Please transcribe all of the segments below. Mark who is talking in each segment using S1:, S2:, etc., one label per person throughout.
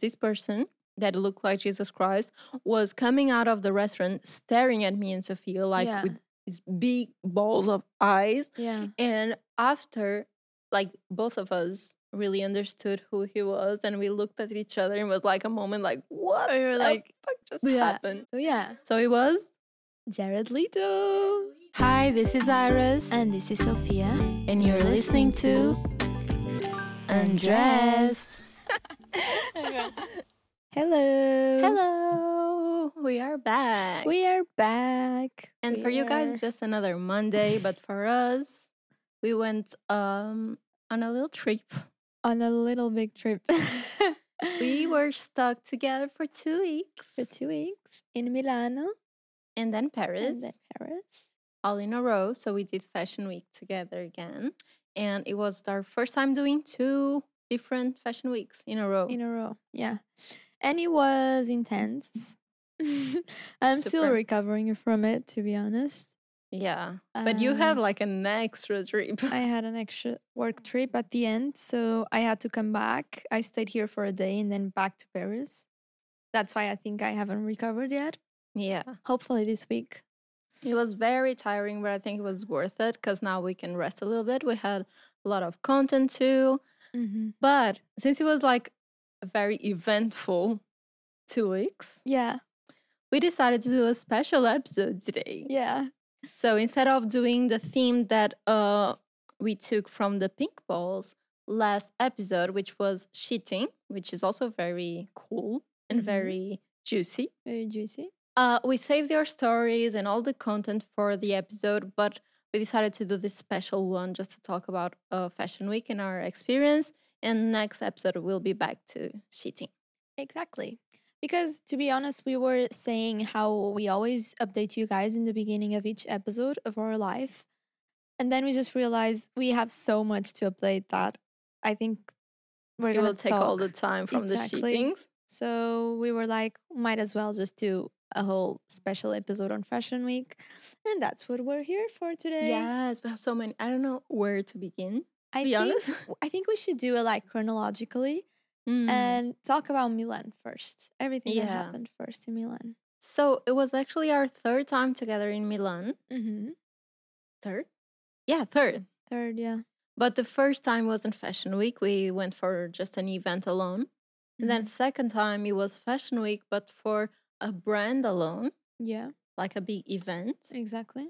S1: this person that looked like Jesus Christ was coming out of the restaurant, staring at me and Sophia like
S2: Yeah.
S1: with these big balls of eyes.
S2: Yeah.
S1: And after, like both of us really understood who he was, and we looked at each other and was like a moment like, what?
S2: We were
S1: the
S2: like,
S1: fuck just
S2: yeah.
S1: happened?
S2: So yeah.
S1: So it was
S2: Jared Leto.
S1: Hi, this is Iris,
S2: And this is Sophia.
S1: and you're listening to Undressed.
S2: Hello.
S1: Hello, we are back.
S2: We are back.
S1: and
S2: We
S1: for you guys, just another Monday, but for us, we went um on a little trip.
S2: on a little big trip.
S1: We were stuck together for two weeks,
S2: for two weeks in Milano
S1: and then Paris,
S2: and then Paris.
S1: all in a row. So we did Fashion Week together again, and it was our first time doing two different Fashion Weeks in a row.
S2: in a row. Yeah. And it was intense. I'm still recovering from it, to be honest.
S1: yeah, but you have
S2: Um,
S1: like an extra trip.
S2: I had an extra work trip at the end, so I had to come back. I stayed here for a day and then back to Paris. That's why I think I haven't recovered yet.
S1: yeah.
S2: Hopefully this week.
S1: It was very tiring, but I think it was worth it because now we can rest a little bit. We had a lot of content too.
S2: Mm-hmm.
S1: But since it was like a very eventful two weeks,
S2: Yeah,
S1: we decided to do a special episode today.
S2: yeah,
S1: So instead of doing the theme that uh, we took from the Pink Balls last episode, which was cheating, which is also very cool and
S2: Mhm.
S1: very juicy,
S2: very juicy.
S1: uh, we saved your stories and all the content for the episode, but we decided to do this special one just to talk about uh, Fashion Week and our experience. And next episode, we'll be back to cheating.
S2: Exactly. Because to be honest, we were saying how we always update you guys in the beginning of each episode of our life. And then we just realized we have so much to update that I think we're going to
S1: take all the time from
S2: Exactly.
S1: the cheatings.
S2: So we were like, might as well just do a whole special episode on Fashion Week. And that's what we're here for today.
S1: Yes, we have so many. I don't know where to begin.
S2: I
S1: be
S2: think,
S1: honest.
S2: I think we should do it like chronologically
S1: Mm.
S2: and talk about Milan first. Everything that happened first in Milan.
S1: so it was actually our third time together in Milan.
S2: Mm-hmm.
S1: Third? Yeah, third.
S2: Third, yeah.
S1: But the first time wasn't Fashion Week. We went for just an event alone. And then
S2: Mhm.
S1: second time it was Fashion Week, but for a brand alone,
S2: yeah,
S1: like a big event.
S2: exactly.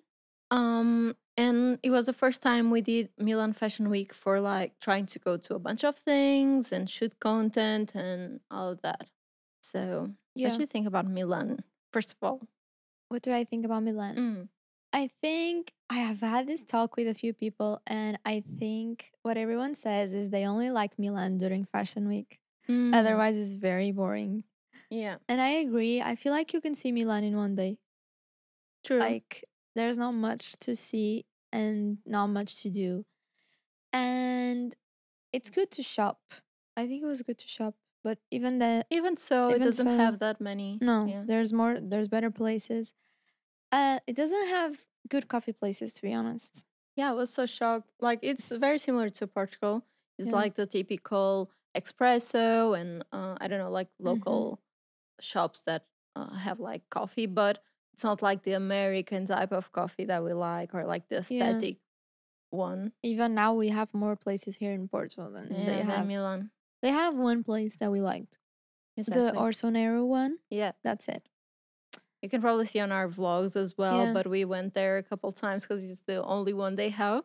S1: Um, and it was the first time we did Milan Fashion Week for like trying to go to a bunch of things and shoot content and all of that. So,
S2: Yeah.
S1: what do you think about Milan? First of all,
S2: What do I think about Milan?
S1: Mm,
S2: I think I have had this talk with a few people, and I think what everyone says is they only like Milan during Fashion Week.
S1: mm,
S2: Otherwise, it's very boring.
S1: Yeah,
S2: And I agree. I feel like you can see Milan in one day.
S1: true.
S2: Like, there's not much to see and not much to do. And it's good to shop. I think it was good to shop. But even then,
S1: even so, it doesn't
S2: so-
S1: have that many.
S2: no,
S1: yeah.
S2: there's more, there's better places. Uh, it doesn't have good coffee places, to be honest.
S1: Yeah, I was so shocked. Like it's very similar to Portugal. It's
S2: Yeah.
S1: like the typical espresso and uh, I don't know, like
S2: Mm-hmm.
S1: Shops that uh, have like coffee, but it's not like the American type of coffee that we like or like the
S2: Yeah.
S1: aesthetic one.
S2: Even now, we have more places here in Portugal than
S1: Yeah,
S2: they have.
S1: Milan.
S2: They have one place that we liked,
S1: Exactly.
S2: the Orsonero one.
S1: yeah,
S2: That's it.
S1: you can probably see on our vlogs as well.
S2: Yeah.
S1: But we went there a couple times because it's the only one they have,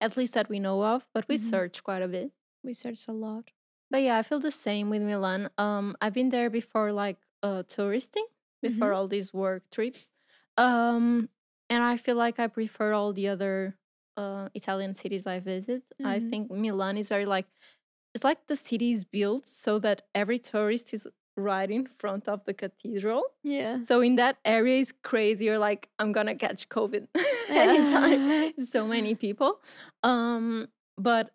S1: at least that we know of. But we
S2: Mhm.
S1: searched quite a bit.
S2: We searched a lot.
S1: But yeah, I feel the same with Milan. Um, I've been there before, like uh, touristing, before all these work trips. Um, and I feel like I prefer all the other uh, Italian cities I visit. I
S2: Mhm.
S1: think Milan is very like it's like the city is built so that every tourist is right in front of the cathedral.
S2: Yeah.
S1: So in that area is crazy. You're like, I'm gonna catch COVID anytime. so many people. Um, but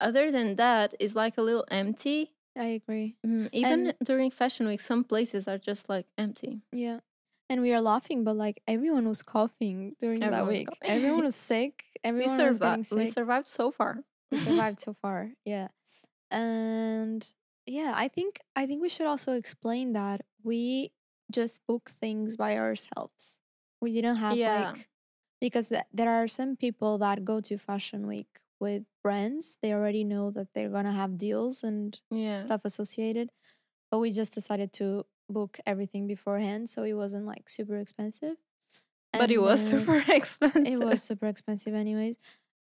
S1: other than that, it's like a little empty.
S2: I agree.
S1: Mm, even
S2: And-
S1: during fashion week, some places are just like empty.
S2: Yeah. And we are laughing, but like everyone was coughing during
S1: Everyone
S2: that week. Everyone was sick.
S1: We
S2: Everyone was getting
S1: survived. We survived so far.
S2: we survived so far. Yeah. And yeah, I think I think we should also explain that we just book things by ourselves. We didn't have
S1: Yeah.
S2: like because th- there are some people that go to fashion week with brands. They already know that they're gonna have deals and
S1: Yeah.
S2: stuff associated. But we just decided to book everything beforehand, so it wasn't like super expensive.
S1: But it was
S2: uh,
S1: super expensive.
S2: it was super expensive, anyways.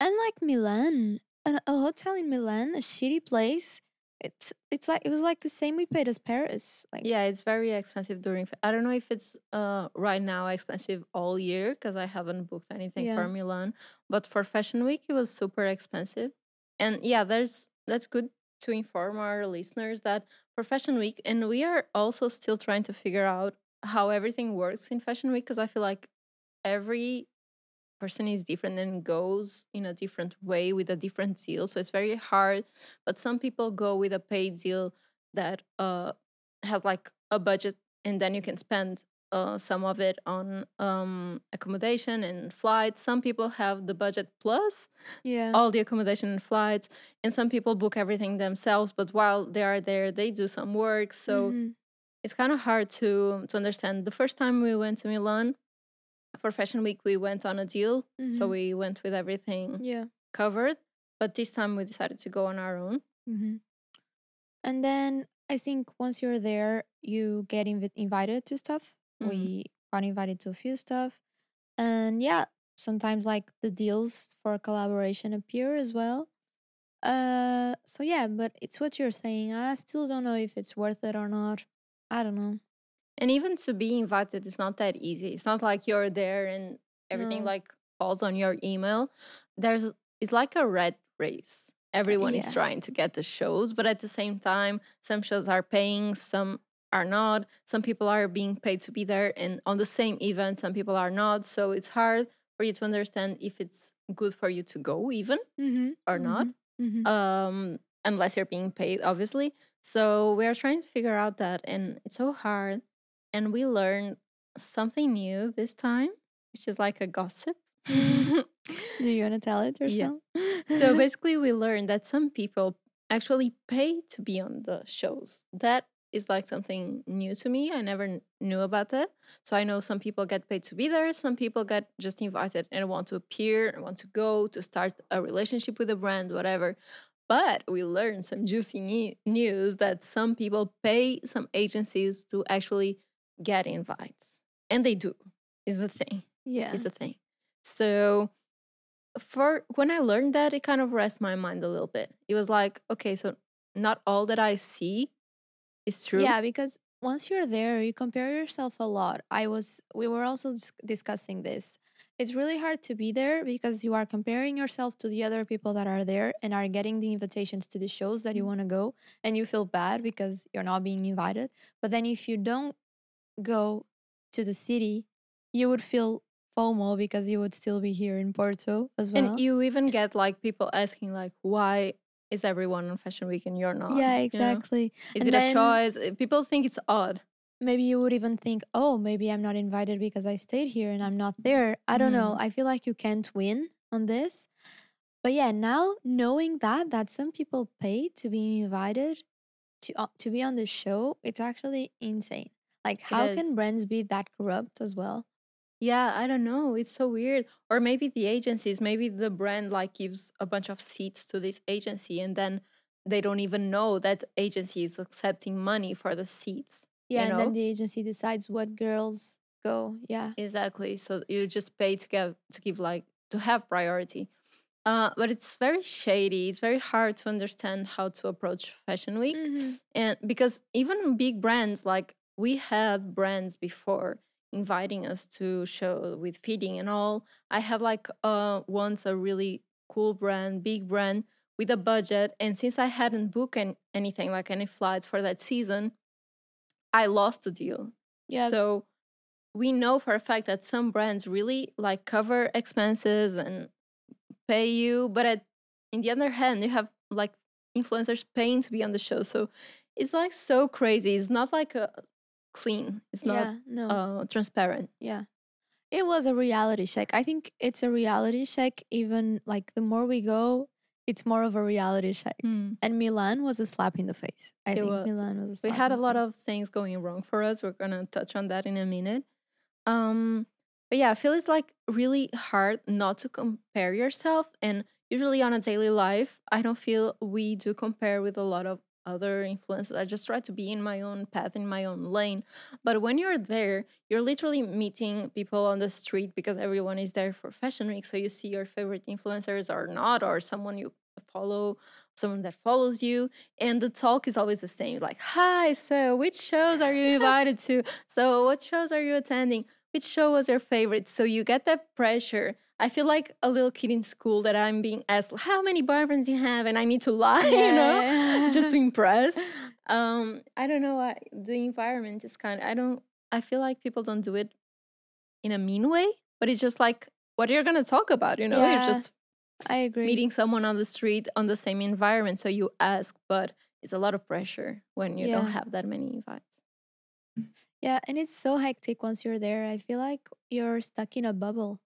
S2: And like Milan, an, a hotel in Milan, a shitty place. It's it's like it was like the same we paid as Paris. Like
S1: Yeah, it's very expensive during. I don't know if it's uh right now expensive all year because I haven't booked anything for Milan. But for Fashion Week, it was super expensive. And yeah, there's that's good to inform our listeners that for Fashion Week, and we are also still trying to figure out how everything works in Fashion Week because I feel like every person is different and goes in a different way with a different deal. So it's very hard. But some people go with a paid deal that uh has like a budget and then you can spend uh, some of it on um, accommodation and flights. Some people have the budget plus
S2: yeah,
S1: all the accommodation and flights, and some people book everything themselves. But while they are there, they do some work. So
S2: Mhm.
S1: it's kind of hard to to understand. The first time we went to Milan for Fashion Week, we went on a deal, so
S2: Mhm.
S1: we went with everything
S2: yeah.
S1: covered. But this time we decided to go on our own.
S2: hmm And then I think once you're there, you get invi- invited to stuff.
S1: Mhm.
S2: We got invited to a few stuff, and yeah, sometimes like the deals for collaboration appear as well. Uh, so yeah, but it's what you're saying. I still don't know if it's worth it or not. I don't know.
S1: And even to be invited is not that easy. It's not like you're there and everything
S2: No.
S1: like falls on your email. There's it's like a red race. Everyone is trying to get the shows, but at the same time, some shows are paying, some are not. Some people are being paid to be there, and on the same event, some people are not. So it's hard for you to understand if it's good for you to go, even
S2: Mm-hmm.
S1: or not
S2: Mm-hmm.
S1: um unless you're being paid obviously so we are trying to figure out that and it's so hard and we learned something new this time which is like a gossip.
S2: Do you want to tell it yourself? Yeah.
S1: so basically we learned that some people actually pay to be on the shows. That is like something new to me. I never kn- knew about that. So i know some people get paid to be there some people get just invited and want to appear and want to go to start a relationship with a brand whatever. But we learned some juicy ne- news that some people pay some agencies to actually get invites and they do is the thing
S2: yeah.
S1: is the thing. So for when I learned that, it kind of rest my mind a little bit. It was like, okay, so not all that I see is true.
S2: Yeah, because once you're there, you compare yourself a lot. I was, we were also discussing this. It's really hard to be there because you are comparing yourself to the other people that are there and are getting the invitations to the shows that you mm-hmm. want to go, and you feel bad because you're not being invited. But then if you don't go to the city, you would feel FOMO because you would still be here in Porto as well.
S1: And you even get like people asking like, why is everyone on Fashion Week and you're not?
S2: yeah,
S1: you know?
S2: exactly.
S1: Is
S2: And
S1: it a choice? Uh, People think it's odd.
S2: maybe you would even think, oh, maybe I'm not invited because I stayed here and I'm not there. I don't know.
S1: Mhm.
S2: I feel like you can't win on this. But yeah, now knowing that that some people pay to be invited to uh, to be on the show, it's actually insane. Like how can brands be that corrupt as well?
S1: Yeah, I don't know. It's so weird. Or maybe the agencies, maybe the brand like gives a bunch of seats to this agency and then they don't even know that agency is accepting money for the seats.
S2: Yeah,
S1: you
S2: and then the agency decides what girls go. Yeah.
S1: Exactly. So you just pay to give to give like to have priority. Uh, but it's very shady. It's very hard to understand how to approach Fashion Week, and because even big brands like we had brands before inviting us to show with feeding and all. I had like uh once a really cool brand, big brand with a budget, and since I hadn't booked an- anything like any flights for that season, I lost the deal.
S2: Yeah.
S1: So we know for a fact that some brands really like cover expenses and pay you, but at in the other hand, you have like influencers paying to be on the show. So it's like so crazy. It's not like a clean. It's not
S2: yeah, no.
S1: uh, transparent.
S2: Yeah. It was a reality check. I think it's a reality check even like the more we go, it's more of a reality check.
S1: Mm.
S2: And Milan was a slap in the face. I
S1: It
S2: think
S1: was.
S2: Milan was a
S1: we had a lot
S2: face.
S1: of things going wrong for us. We're gonna touch on that in a minute. Um, but yeah, I feel it's like really hard not to compare yourself. And usually on a daily life, I don't feel we do compare with a lot of other influences. I just try to be in my own path, in my own lane. But when you're there, you're literally meeting people on the street because everyone is there for Fashion Week. So you see your favorite influencers or not, or someone you follow, someone that follows you. And the talk is always the same like, hi, so which shows are you invited to? So what shows are you attending? Which show was your favorite? So you get that pressure. I feel like a little kid in school that I'm being asked, how many boyfriends you have? And I need to lie, you know, just to impress. Um, I don't know. I, the environment is kind of, I don't, I feel like people don't do it in a mean way, but it's just like what are you're going to talk about, you know?
S2: Yeah,
S1: You're just
S2: I agree.
S1: meeting someone on the street on the same environment. So you ask, but it's a lot of pressure when you don't have that many invites.
S2: Yeah, and it's so hectic once you're there. I feel like you're stuck in a bubble.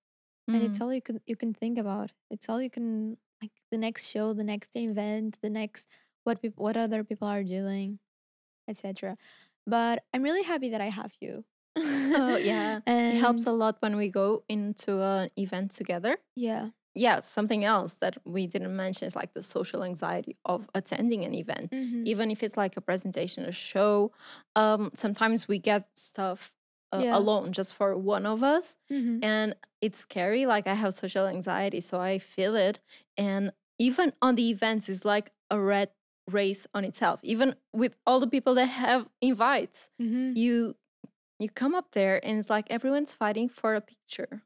S2: And it's
S1: Mm.
S2: all you can you can think about. It's all you can like the next show, the next event, the next what people what other people are doing, etc. But I'm really happy that I have you.
S1: Oh, yeah. It helps a lot when we go into an event together.
S2: yeah,
S1: Yeah, something else that we didn't mention is like the social anxiety of attending an event.
S2: mhm,
S1: Even if it's like a presentation, a show, um, sometimes we get stuff uh,
S2: Yeah.
S1: alone just for one of us.
S2: mhm,
S1: And it's scary. Like I have social anxiety, so I feel it. And even on the events, it's like a red race on itself. Even with all the people that have invites,
S2: mhm.
S1: you you come up there and it's like everyone's fighting for a picture.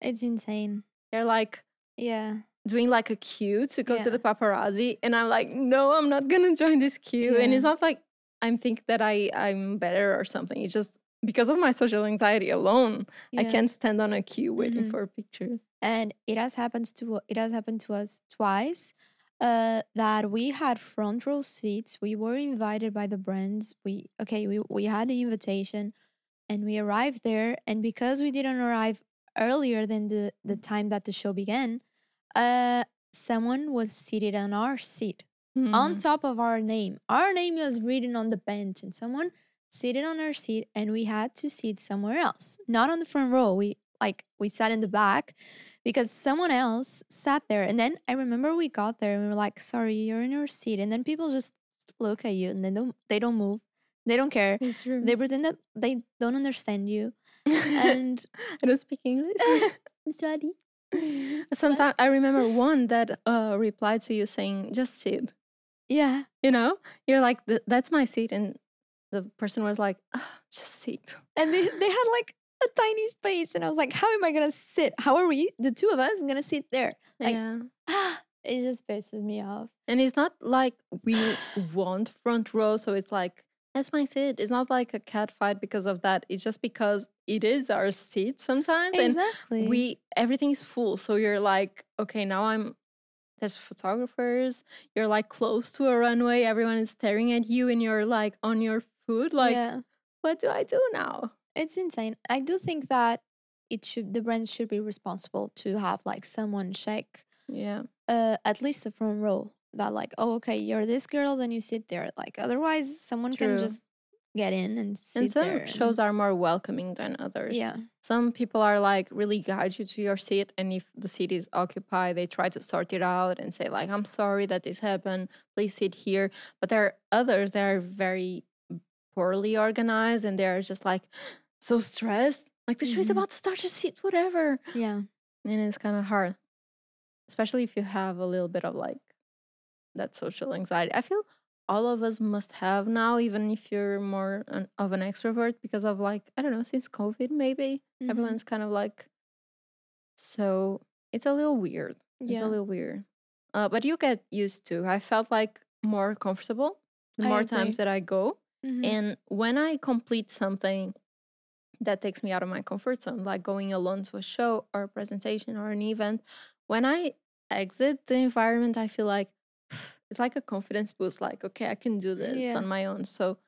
S2: it's insane.
S1: They're like
S2: Yeah,
S1: doing like a queue to go to the paparazzi and i'm like no i'm not gonna join this queue and it's not like i'm think that i i'm better or something it's just because of my social anxiety alone i can't stand on a queue waiting
S2: Mhm.
S1: for pictures.
S2: And it has happened to it has happened to us twice uh that we had front row seats. We were invited by the brands. We okay we, we had the invitation and we arrived there. And because we didn't arrive earlier than the the time that the show began uh someone was seated on our seat on
S1: Mm.
S2: top of our name. Our name was written on the bench and someone seated on our seat and we had to sit somewhere else. Not on the front row. We like we sat in the back because someone else sat there. And then i remember we got there and we were like sorry you're in your seat. And then people just look at you and then don't they don't move. They don't care.
S1: It's true.
S2: They pretend that they don't understand you. And
S1: i don't speak english.
S2: Sorry.
S1: Sometimes i remember one that uh replied to you saying just sit.
S2: Yeah.
S1: You know? You're like that's my seat. And the person was like "Ah, just sit
S2: and they, they had like a tiny space and i was like how am i gonna sit how are we the two of us gonna sit there Like,
S1: yeah
S2: it just pisses me off
S1: And it's not like we want front row, so it's like that's my seat. It's not like a cat fight because of that. It's just because it is our seat sometimes,
S2: exactly
S1: and we everything is full. So you're like, okay, now I'm. There's photographers. You're like close to a runway. Everyone is staring at you, and you're like on your Like,
S2: yeah
S1: what do I do now?
S2: it's insane i do think that it should the brands should be responsible to have like someone check
S1: Yeah,
S2: uh at least the front row that like oh okay you're this girl then you sit there like otherwise someone can just get in and sit
S1: and some
S2: there
S1: shows are more welcoming than others.
S2: yeah
S1: Some people are like really guide you to your seat, and if the seat is occupied, they try to sort it out and say like, "I'm sorry that this happened. Please sit here." But there are others that are very poorly organized, and they're just like so stressed. Like the show is about to start, just sit, whatever.
S2: yeah
S1: And it's kind of hard, especially if you have a little bit of like that social anxiety. I feel all of us must have now, even if you're more an, of an extrovert, because of like I don't know, since COVID, maybe
S2: Mhm.
S1: everyone's kind of like so it's a little weird it's
S2: yeah
S1: a little weird uh, but you get used to i felt like more comfortable the
S2: I
S1: more
S2: agree.
S1: times that i go
S2: Mhm.
S1: and when i complete something that takes me out of my comfort zone like going alone to a show or a presentation or an event when i exit the environment i feel like it's like a confidence boost like okay i can do this
S2: Yeah.
S1: on my own so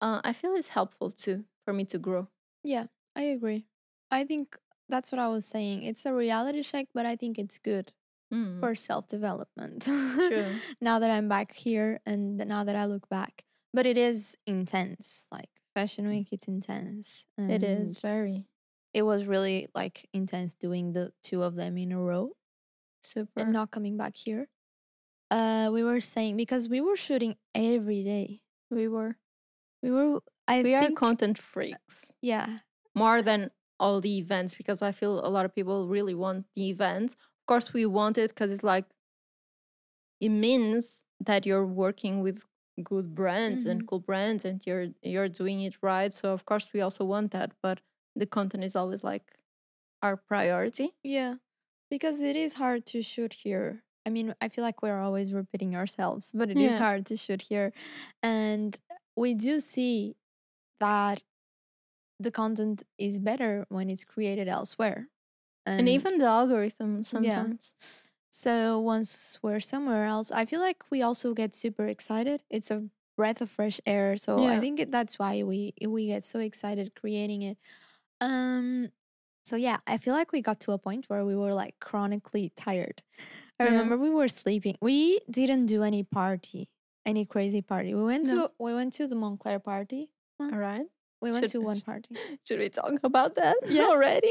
S1: uh, i feel it's helpful too for me to grow
S2: yeah i agree i think that's what i was saying it's a reality check but i think it's good
S1: Mm,
S2: for self development.
S1: True.
S2: now that I'm back here and now that I look back. But it is intense. Like Fashion Week, it's intense.
S1: it is very
S2: It was really like intense doing the two of them in a row
S1: super.
S2: and not coming back here. Uh, we were saying because we were shooting every day.
S1: we were
S2: We were. I
S1: we are content freaks
S2: Yeah,
S1: more than all the events because I feel a lot of people really want the events. Of course, we want it because it's like it means that you're working with good brands
S2: Mm-hmm.
S1: and cool brands and you're you're doing it right. So of course we also want that, but the content is always like our priority.
S2: yeah, because it is hard to shoot here. I mean, I feel like we're always repeating ourselves, but it is
S1: Yeah.
S2: hard to shoot here, and we do see that the content is better when it's created elsewhere,
S1: And, even the algorithm sometimes.
S2: So once we're somewhere else, I feel like we also get super excited. It's a breath of fresh air. So I think it, that's why we we get so excited creating it. Um so yeah, I feel like we got to a point where we were like chronically tired. I
S1: Yeah.
S2: remember we were sleeping. We didn't do any party, any crazy party. We went
S1: No.
S2: to we went to the Moncler party. once.
S1: All right.
S2: We went
S1: Should-
S2: to one party.
S1: Should we talk about that
S2: Yeah.
S1: already?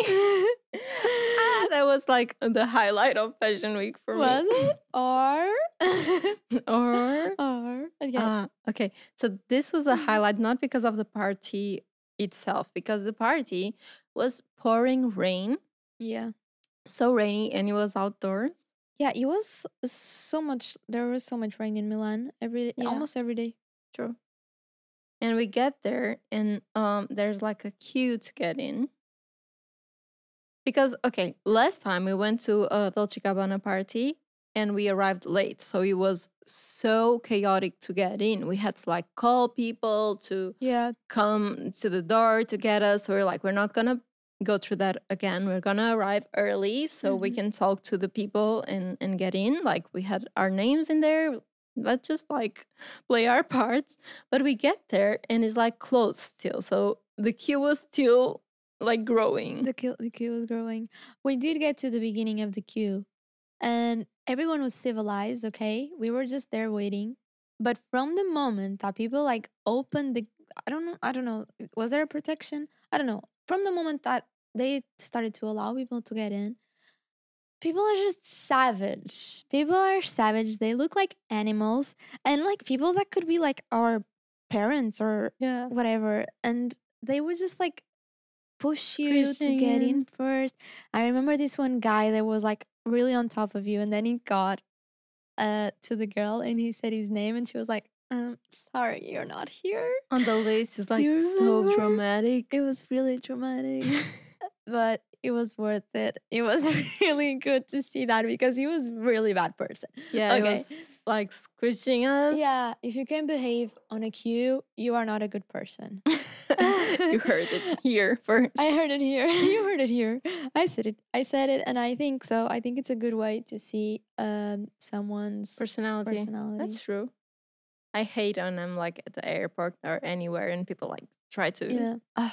S1: ah, that was like the highlight of Fashion Week for
S2: Was
S1: me.
S2: it? Or
S1: or
S2: or okay.
S1: Ah, okay. So this was a
S2: Mhm.
S1: highlight not because of the party itself, because the party was pouring rain,
S2: yeah.
S1: so rainy, and it was outdoors.
S2: Yeah, it was so much. There was so much rain in Milan every
S1: Yeah.
S2: almost every day.
S1: True. And we get there, and um, there's like a queue to get in. Because okay, last time we went to a Dolce Gabbana party and we arrived late, so it was so chaotic to get in. We had to like call people to
S2: Yeah,
S1: come to the door to get us. So we're like, we're not gonna go through that again. We're gonna arrive early so we
S2: Mhm.
S1: can talk to the people and and get in. Like we had our names in there. Let's just like play our parts. But we get there and it's like closed still. So the queue was still like growing.
S2: the queue the queue was growing. We did get to the beginning of the queue, and everyone was civilized. Okay, we were just there waiting. But from the moment that people like opened the, I don't know, I don't know, was there a protection? I don't know. From the moment that they started to allow people to get in, people are just savage. People are savage. They look like animals, and like people that could be like our parents or
S1: yeah.
S2: whatever. And they would just like push you to get in
S1: in.
S2: first. I remember this one guy that was like really on top of you, and then he got uh to the girl and he said his name, and she was like, um, sorry, you're not here.
S1: On the list is like so dramatic.
S2: It was really dramatic but it was worth it. It was really good to see that because he was really bad person.
S1: yeah,
S2: okay.
S1: like squishing us.
S2: Yeah, if you can behave on a queue, you are not a good person.
S1: you heard it here first.
S2: I heard it here. you heard it here. I said it. I said it, and I think so. I think it's a good way to see um someone's
S1: personality.
S2: personality.
S1: That's true. I hate when I'm like at the airport or anywhere and people like try to.
S2: yeah.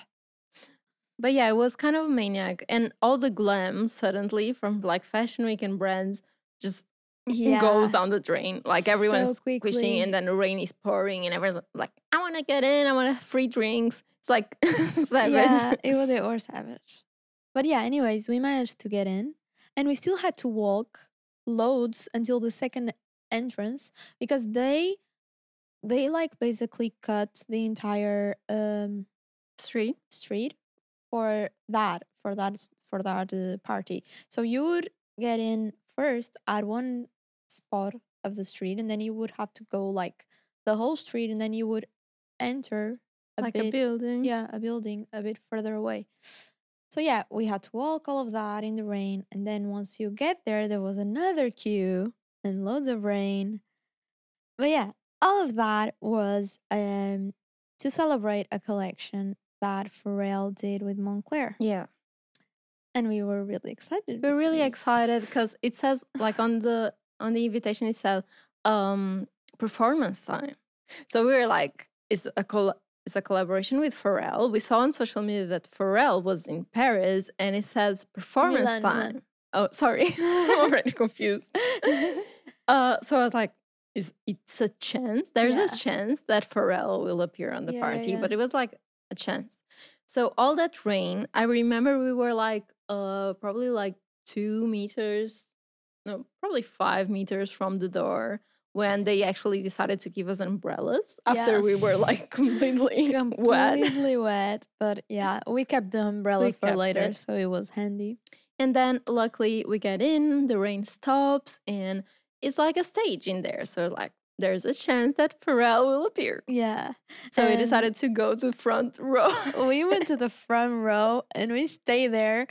S1: But yeah, it was kind of a maniac, and all the glam suddenly from like fashion week and brands just
S2: Yeah.
S1: goes down the drain. Like everyone's
S2: So
S1: squishing, and then the rain is pouring, and everyone's like, "I want to get in. I want free drinks." It's like savage.
S2: Yeah, it was or savage. But yeah, anyways, we managed to get in, and we still had to walk loads until the second entrance because they they like basically cut the entire um
S1: Street.
S2: street for that for that for that uh, party. So you would get in first at one spot of the street, and then you would have to go like the whole street, and then you would enter a
S1: like
S2: bit,
S1: a building.
S2: yeah, a building a bit further away. So yeah, we had to walk all of that in the rain, and then once you get there, there was another queue and loads of rain. But yeah, all of that was um to celebrate a collection that Pharrell did with Moncler,
S1: Yeah.
S2: and we were really excited.
S1: We're really excited because it says like on the on the invitation it said um performance time. So we were like, it's a col- it's a collaboration with Pharrell. We saw on social media that Pharrell was in Paris and it says performance
S2: Milan,
S1: time.
S2: Milan.
S1: oh, sorry, I'm already confused. Uh, so I was like, is it's a chance? There's
S2: Yeah.
S1: a chance that Pharrell will appear on the
S2: yeah,
S1: party,
S2: yeah.
S1: but it was like a chance. So all that rain, I remember we were like, uh, probably like two meters, no, probably five meters from the door when they actually decided to give us umbrellas after
S2: Yeah.
S1: we were like completely wet.
S2: completely wet. But yeah, we kept the umbrella
S1: We
S2: for later,
S1: it.
S2: so it was handy.
S1: And then luckily we get in, the rain stops, and it's like a stage in there. So like there's a chance that Pharrell will appear.
S2: Yeah.
S1: So we decided to go to the front row.
S2: we went to the front row and we stayed there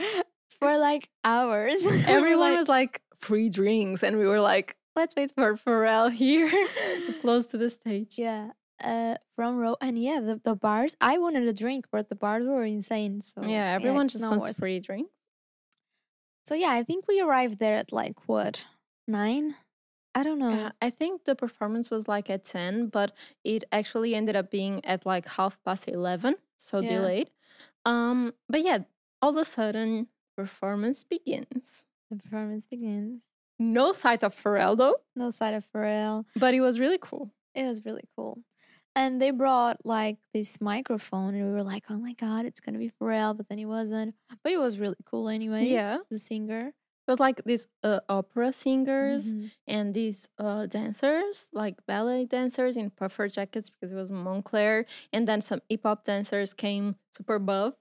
S2: for like hours.
S1: Everyone
S2: like-
S1: was like free drinks, and we were like, let's wait for Pharrell here, close to the stage.
S2: yeah, uh, front row, and yeah, the, the bars. I wanted a drink, but the bars were insane. So
S1: Yeah, everyone
S2: it's
S1: just wants free drinks.
S2: So yeah, I think we arrived there at like what nine? I don't know.
S1: Yeah, I think the performance was like at 10, but it actually ended up being at like half past 11, so
S2: Yeah.
S1: delayed. Um, but yeah, all of a sudden, performance begins.
S2: The performance begins.
S1: No sight of Pharrell though,
S2: No side of Pharrell.
S1: but it was really cool.
S2: It was really cool. And they brought like this microphone, and we were like, "Oh my god, it's gonna be Pharrell!" But then he wasn't. But it was really cool, anyways.
S1: Yeah.
S2: the singer
S1: was like these uh, opera singers
S2: Mhm.
S1: and these uh, dancers, like ballet dancers in puffer jackets because it was Moncler, and then some hip hop dancers came super buff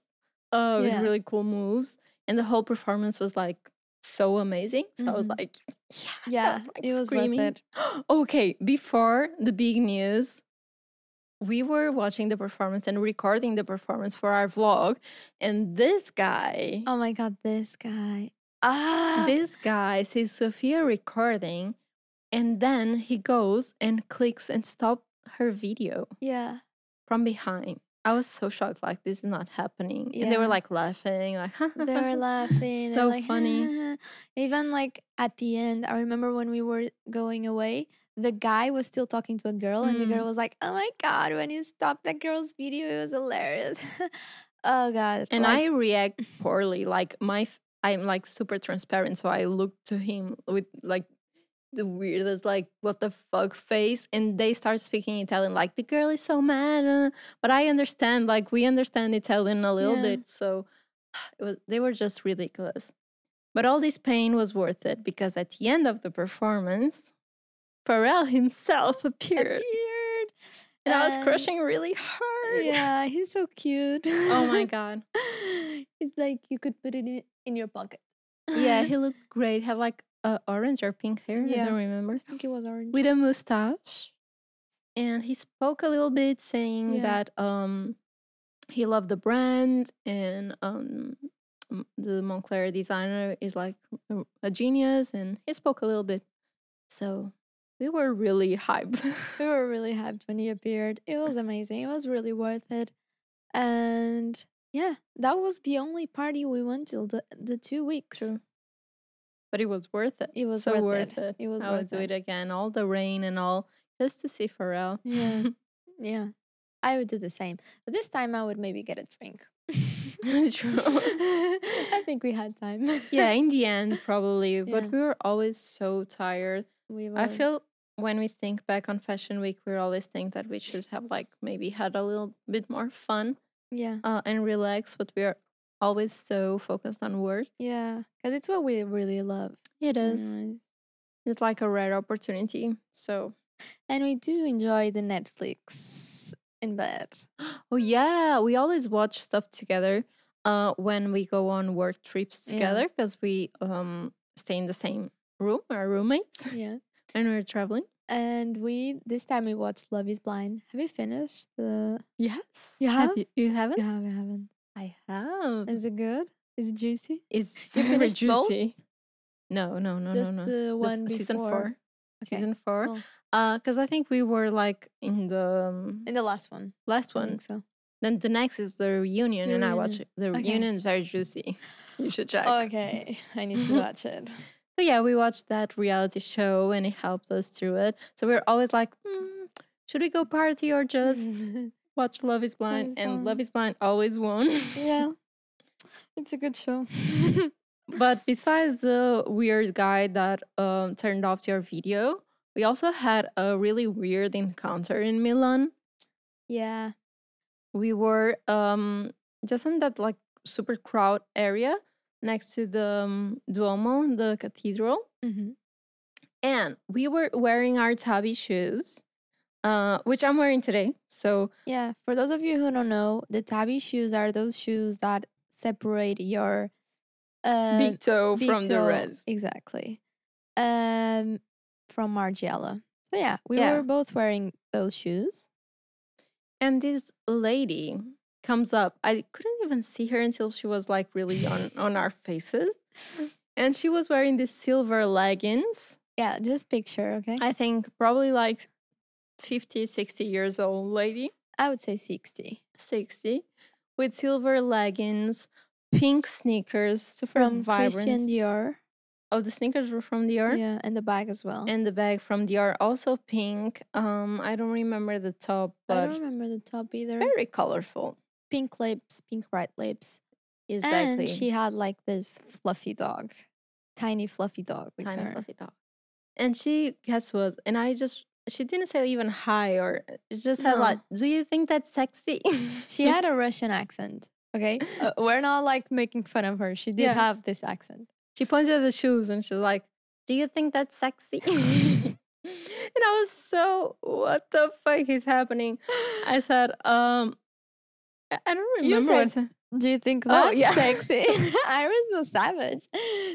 S1: uh, with really cool moves, and the whole performance was like so amazing. So I was
S2: Mhm.
S1: like, yeah,
S2: Yeah,
S1: was, like,
S2: it was
S1: screaming.
S2: worth it.
S1: okay, before the big news, we were watching the performance and recording the performance for our vlog, and this guy,
S2: Oh my god, this guy. Ah,
S1: this guy sees Sophia recording, and then he goes and clicks and stop her video
S2: yeah.
S1: from behind. I was so shocked, like this is not happening, and they were like laughing, like
S2: They were laughing.
S1: So
S2: like,
S1: funny.
S2: Even like at the end, I remember when we were going away, the guy was still talking to a girl, and the
S1: Mm.
S2: girl was like, "Oh my god, when you stopped that girl's video, it was hilarious." oh god.
S1: and
S2: like,
S1: I react poorly. Like my, I'm like super transparent, so I look to him with like the weirdest, like what the fuck face, and they start speaking Italian. Like the girl is so mad, uh," but I understand. Like we understand Italian a little
S2: Yeah.
S1: bit, so it was. They were just ridiculous. But all this pain was worth it because at the end of the performance, Pharrell himself appeared,
S2: appeared.
S1: and I was crushing really hard.
S2: Yeah, he's so cute.
S1: Oh my god.
S2: It's like you could put it in, in your pocket.
S1: Yeah, he looked great. Had like uh, orange or pink hair. I
S2: Yeah.
S1: don't remember.
S2: I think it was orange.
S1: With a mustache, and he spoke a little bit, saying
S2: Yeah.
S1: that um he loved the brand and um the Moncler designer is like a- a genius, and he spoke a little bit. So we were really hyped.
S2: we were really hyped when he appeared. It was amazing. It was really worth it. And yeah, that was the only party we went to the the two weeks.
S1: True. But it was worth it.
S2: It was
S1: so
S2: worth
S1: worth
S2: it.
S1: it.
S2: It was
S1: I would do
S2: it.
S1: it again. All the rain and all, just to see Pharrell.
S2: Yeah. Yeah. I would do the same. But this time I would maybe get a drink.
S1: True.
S2: I think we had time.
S1: yeah, in the end, probably. But
S2: Yeah.
S1: we were always so tired.
S2: we were
S1: I feel when we think back on Fashion Week, we always think that we should have like maybe had a little bit more fun
S2: yeah.
S1: uh, and relax, but we are always so focused on work.
S2: Yeah. Because it's what we really love.
S1: it is
S2: know.
S1: It's like a rare opportunity. So,
S2: And we do enjoy the Netflix in bed.
S1: oh yeah, we always watch stuff together uh, when we go on work trips together because we um, stay in the same room, our roommates,
S2: Yeah.
S1: and we're traveling.
S2: And we this time we watched Love Is Blind. Have you finished the?
S1: Yes.
S2: You
S1: Have
S2: have?
S1: you, you haven't?
S2: You have, you haven't.
S1: I have.
S2: Is it good? Is it juicy?
S1: It's very
S2: finished both?
S1: juicy. No, no, no,
S2: Just
S1: no, no.
S2: the
S1: The
S2: one before.
S1: season four.
S2: Okay.
S1: Season four.
S2: Oh.
S1: Uh, because I think we were like in the um,
S2: In the last one.
S1: last
S2: I
S1: one.
S2: so.
S1: Then the next is the reunion,
S2: The
S1: and I watch it. The
S2: Okay.
S1: reunion is very juicy. You should check.
S2: Okay, I need to watch it.
S1: So yeah, we watched that reality show, and it helped us through it. So we are always like, hmm, should we go party or just watch Love Is Blind?
S2: is
S1: and Love Is Blind always won.
S2: yeah, it's a good show.
S1: but besides the weird guy that um, turned off your video, we also had a really weird encounter in Milan.
S2: Yeah.
S1: We were um, just in that like super crowd area next to the um, Duomo, the cathedral,
S2: hmm
S1: and we were wearing our Tabi shoes, uh, which I'm wearing today. So
S2: Yeah. For those of you who don't know, the Tabi shoes are those shoes that separate your uh,
S1: big toe
S2: big
S1: from the rest.
S2: Exactly. Um, from Margiela. So yeah, we
S1: Yeah.
S2: were both wearing those shoes.
S1: And this lady comes up. I couldn't even see her until she was like really on on our faces. And she was wearing these silver leggings.
S2: Yeah, just picture, okay? I,
S1: think probably like 50, 60 years old lady, I
S2: would say 60.
S1: 60, with silver leggings, pink sneakers, super
S2: From
S1: vibrant.
S2: Christian Dior.
S1: Oh, the sneakers were from Dior.
S2: Yeah, and the bag as well.
S1: And the bag from Dior, also pink. Um, I don't remember the top, but I
S2: don't remember the top either.
S1: very colorful.
S2: Pink lips, pink bright lips.
S1: Exactly.
S2: And she had like this fluffy dog, tiny fluffy dog
S1: tiny
S2: her.
S1: fluffy dog. And she guess what? And I just she didn't say even hi or it just had
S2: No.
S1: like, do you think that's sexy?
S2: She had a Russian accent. Okay, uh, we're not like making fun of her. She did
S1: Yeah.
S2: have this accent.
S1: she pointed at the shoes and she's like, Do you think that's sexy? and I was so, what the fuck is happening? I said, um, I don't remember.
S2: You
S1: what
S2: said- Do you think
S1: Oh,
S2: that's
S1: yeah.
S2: sexy? Iris was savage.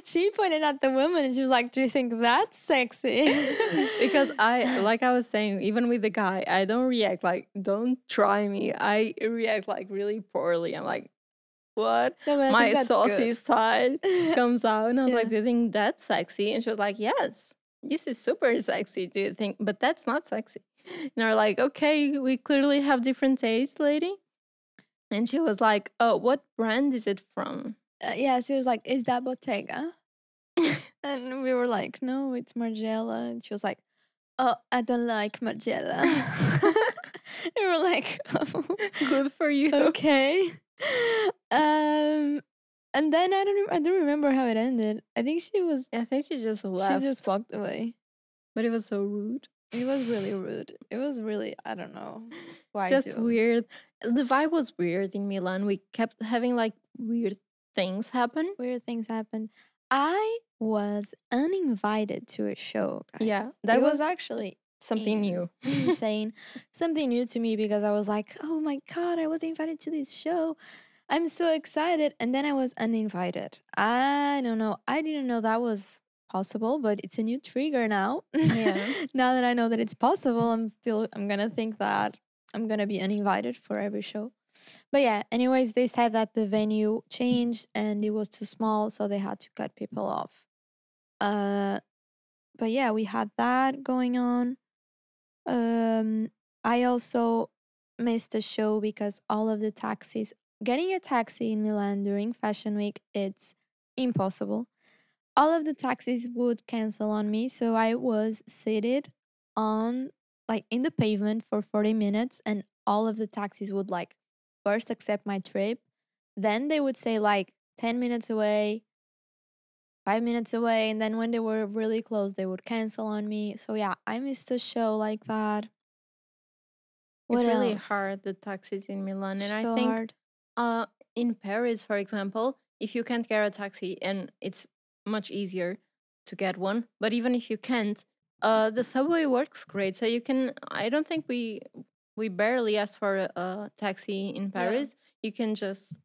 S2: She pointed at the woman and she was like, "Do you think that's sexy?"
S1: because I, like I was saying, even with the guy, I don't react like, don't try me. I react like really poorly. I'm like, what?
S2: No,
S1: My saucy
S2: good.
S1: side comes out. And I was like, do you think that's sexy? And she was like, yes, this is super sexy. Do you think? But that's not sexy. And we're like, okay, we clearly have different tastes, lady. And she was like, oh, what brand is it from?
S2: Uh, yeah, she was like, "Is that Bottega?" and we were like, "No, it's Margiela." And she was like, "Oh, I don't like Margiela." we were like, oh,
S1: Good for you.
S2: "Okay." Um, and then I don't, I don't remember how it ended. I think she was,
S1: I think she just left.
S2: she just walked away.
S1: but it was so rude.
S2: It was really rude. It was really, I don't know why.
S1: just
S2: do-
S1: weird. The vibe was weird in Milan. We kept having like weird things happen.
S2: Weird things happen. I was uninvited to a show. Guys.
S1: Yeah, that
S2: was
S1: was
S2: actually
S1: Something new.
S2: insane. Something new to me because I was like, oh my God, I was invited to this show. I'm so excited. And then I was uninvited. I don't know. I didn't know that was possible, but it's a new trigger now.
S1: Yeah.
S2: now that I know that it's possible, I'm still, I'm to think that I'm to be uninvited for every show. But yeah, anyways, they said that the venue changed and it was too small, so they had to cut people off. Uh, but yeah, we had that going on. Um, I also missed the show because all of the taxis, getting a taxi in Milan during Fashion Week, it's impossible. All of the taxis would cancel on me, so I was seated on like in the pavement for 40 minutes and all of the taxis would like first accept my trip, then they would say like 10 minutes away, 5 minutes away, and then when they were really close, they would cancel on me. So yeah, I missed a show like that.
S1: it's
S2: What
S1: really hard the taxis in Milan, and
S2: so
S1: I think
S2: hard.
S1: uh in Paris, for example, if you can't get a taxi, and it's much easier to get one, but even if you can't, uh, the subway works great. So you can. I don't think we we barely ask for a, a taxi in Paris. You can just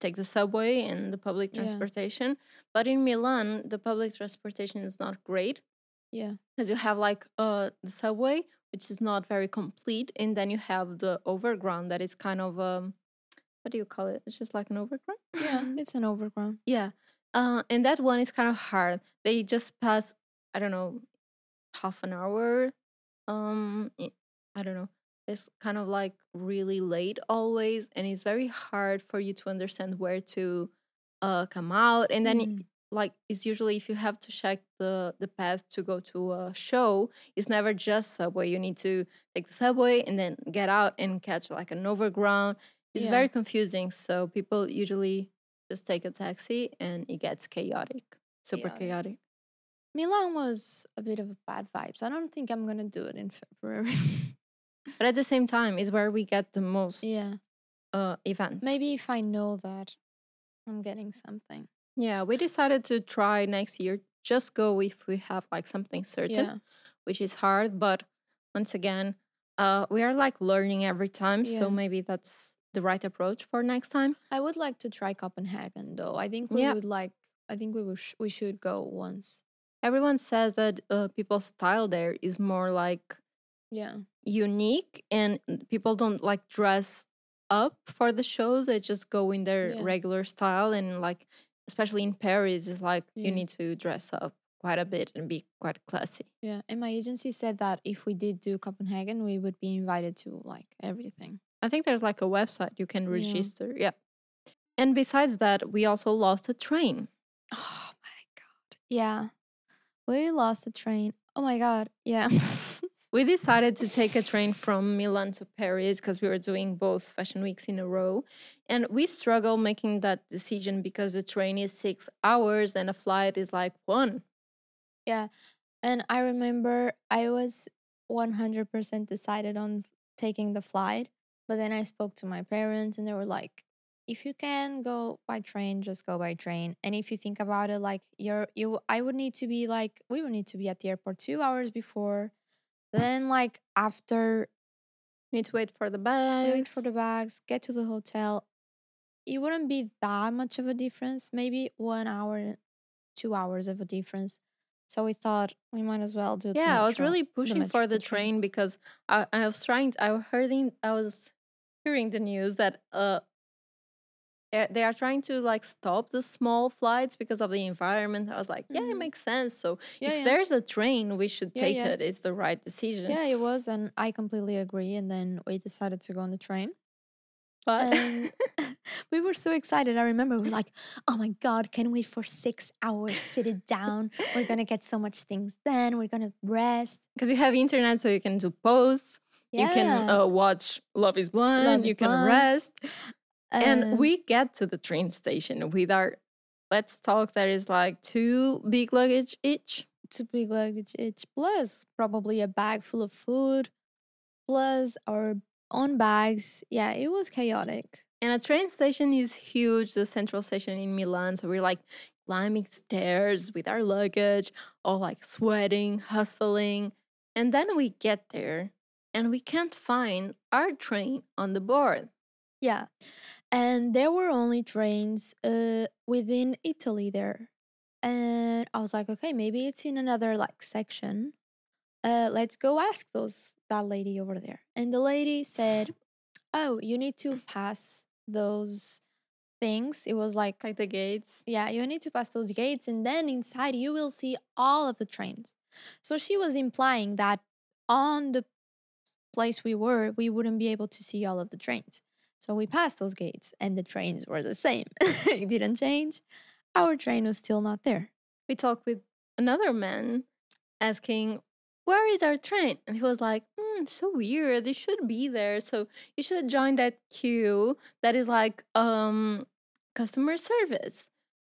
S1: take the subway and the public
S2: Yeah.
S1: transportation. But in Milan, the public transportation is not great.
S2: Yeah.
S1: because you have like uh the subway which is not very complete and then you have the overground that is kind of um what do you call it it's just like an overground
S2: Yeah, it's an overground.
S1: yeah uh and that one is kind of hard they just pass i don't know half an hour um i don't know it's kind of like really late always and it's very hard for you to understand where to uh come out and then
S2: Mm.
S1: like it's usually if you have to check the the path to go to a show it's never just subway you need to take the subway and then get out and catch like an overground it's
S2: Yeah.
S1: very confusing so people usually just take a taxi and it gets chaotic, super
S2: Chaotic.
S1: chaotic.
S2: Milan was a bit of a bad vibes. I don't think I'm gonna do it in February.
S1: But at the same time, is where we get the most
S2: yeah.
S1: uh, events.
S2: Maybe if I know that I'm getting something.
S1: Yeah, we decided to try next year. Just go if we have like something certain,
S2: Yeah.
S1: which is hard. But once again, uh, we are like learning every time.
S2: Yeah.
S1: So maybe that's the right approach for next time.
S2: I would like to try Copenhagen though. I think we
S1: Yeah.
S2: would like I think we wish we should go once.
S1: Everyone says that uh, people's style there is more like
S2: Yeah.
S1: unique and people don't like dress up for the shows. They just go in their
S2: Yeah.
S1: regular style. And like, especially in Paris, it's like you need to dress up quite a bit and be quite classy.
S2: Yeah. And my agency said that if we did do Copenhagen, we would be invited to like everything.
S1: I think there's like a website you can register. Yeah. And besides that, we also lost a train.
S2: Oh my god. Yeah. We lost a train. Oh my god. Yeah.
S1: We decided to take a train from Milan to Paris because we were doing both fashion weeks in a row. And we struggle making that decision because the train is six hours and a flight is like one. Yeah.
S2: And I remember I was 100% decided on taking the flight, but then I spoke to my parents and they were like, if you can go by train, just go by train. And if you think about it, like you're you I would need to be like we would need to be at the airport two hours before. Then like after
S1: Need to wait for the bags.
S2: wait for the bags, get to the hotel. It wouldn't be that much of a difference, maybe one hour, two hours of a difference. So we thought we might as well do. the
S1: yeah, I was really pushing
S2: metro-
S1: for the
S2: the train.
S1: train because I, I was trying. I heard in, I was hearing the news that uh eh, they are trying to like stop the small flights because of the environment. I was like, yeah, it
S2: Mhm.
S1: makes sense. So
S2: Yeah,
S1: if
S2: yeah.
S1: there's a train, we should
S2: Yeah,
S1: take it. It's the right decision.
S2: Yeah, it was, and I completely agree. And then we decided to go on the train.
S1: but
S2: we were so excited. I remember we were like, "Oh my god, can wait for six hours, sit it down. We're gonna get so much things done. We're gonna rest.
S1: because you have internet, so you can do posts. You can uh, watch Love Is Blind.
S2: Love is
S1: you can
S2: Blind.
S1: rest. and we get to the train station with our. Let's talk. There is like two big luggage each.
S2: two big luggage each, plus probably a bag full of food, plus our own bags. Yeah, it was chaotic.
S1: And a train station is huge, the central station in Milan. So we're like climbing stairs with our luggage, all like sweating, hustling. And then we get there and we can't find our train on the board.
S2: Yeah. And there were only trains uh within Italy there. And I was like, okay, maybe it's in another like section. Uh let's go ask those that lady over there. And the lady said, "Oh, you need to pass those things." It was like
S1: Like the gates.
S2: yeah, you need to pass those gates and then inside you will see all of the trains. So she was implying that on the place we were, we wouldn't be able to see all of the trains. So we passed those gates and the trains were the same. it didn't change. Our train was still not there.
S1: We talked with another man asking, Where is our train? And he was like, hmm, so weird. It should be there. So you should join that queue that is like um customer service.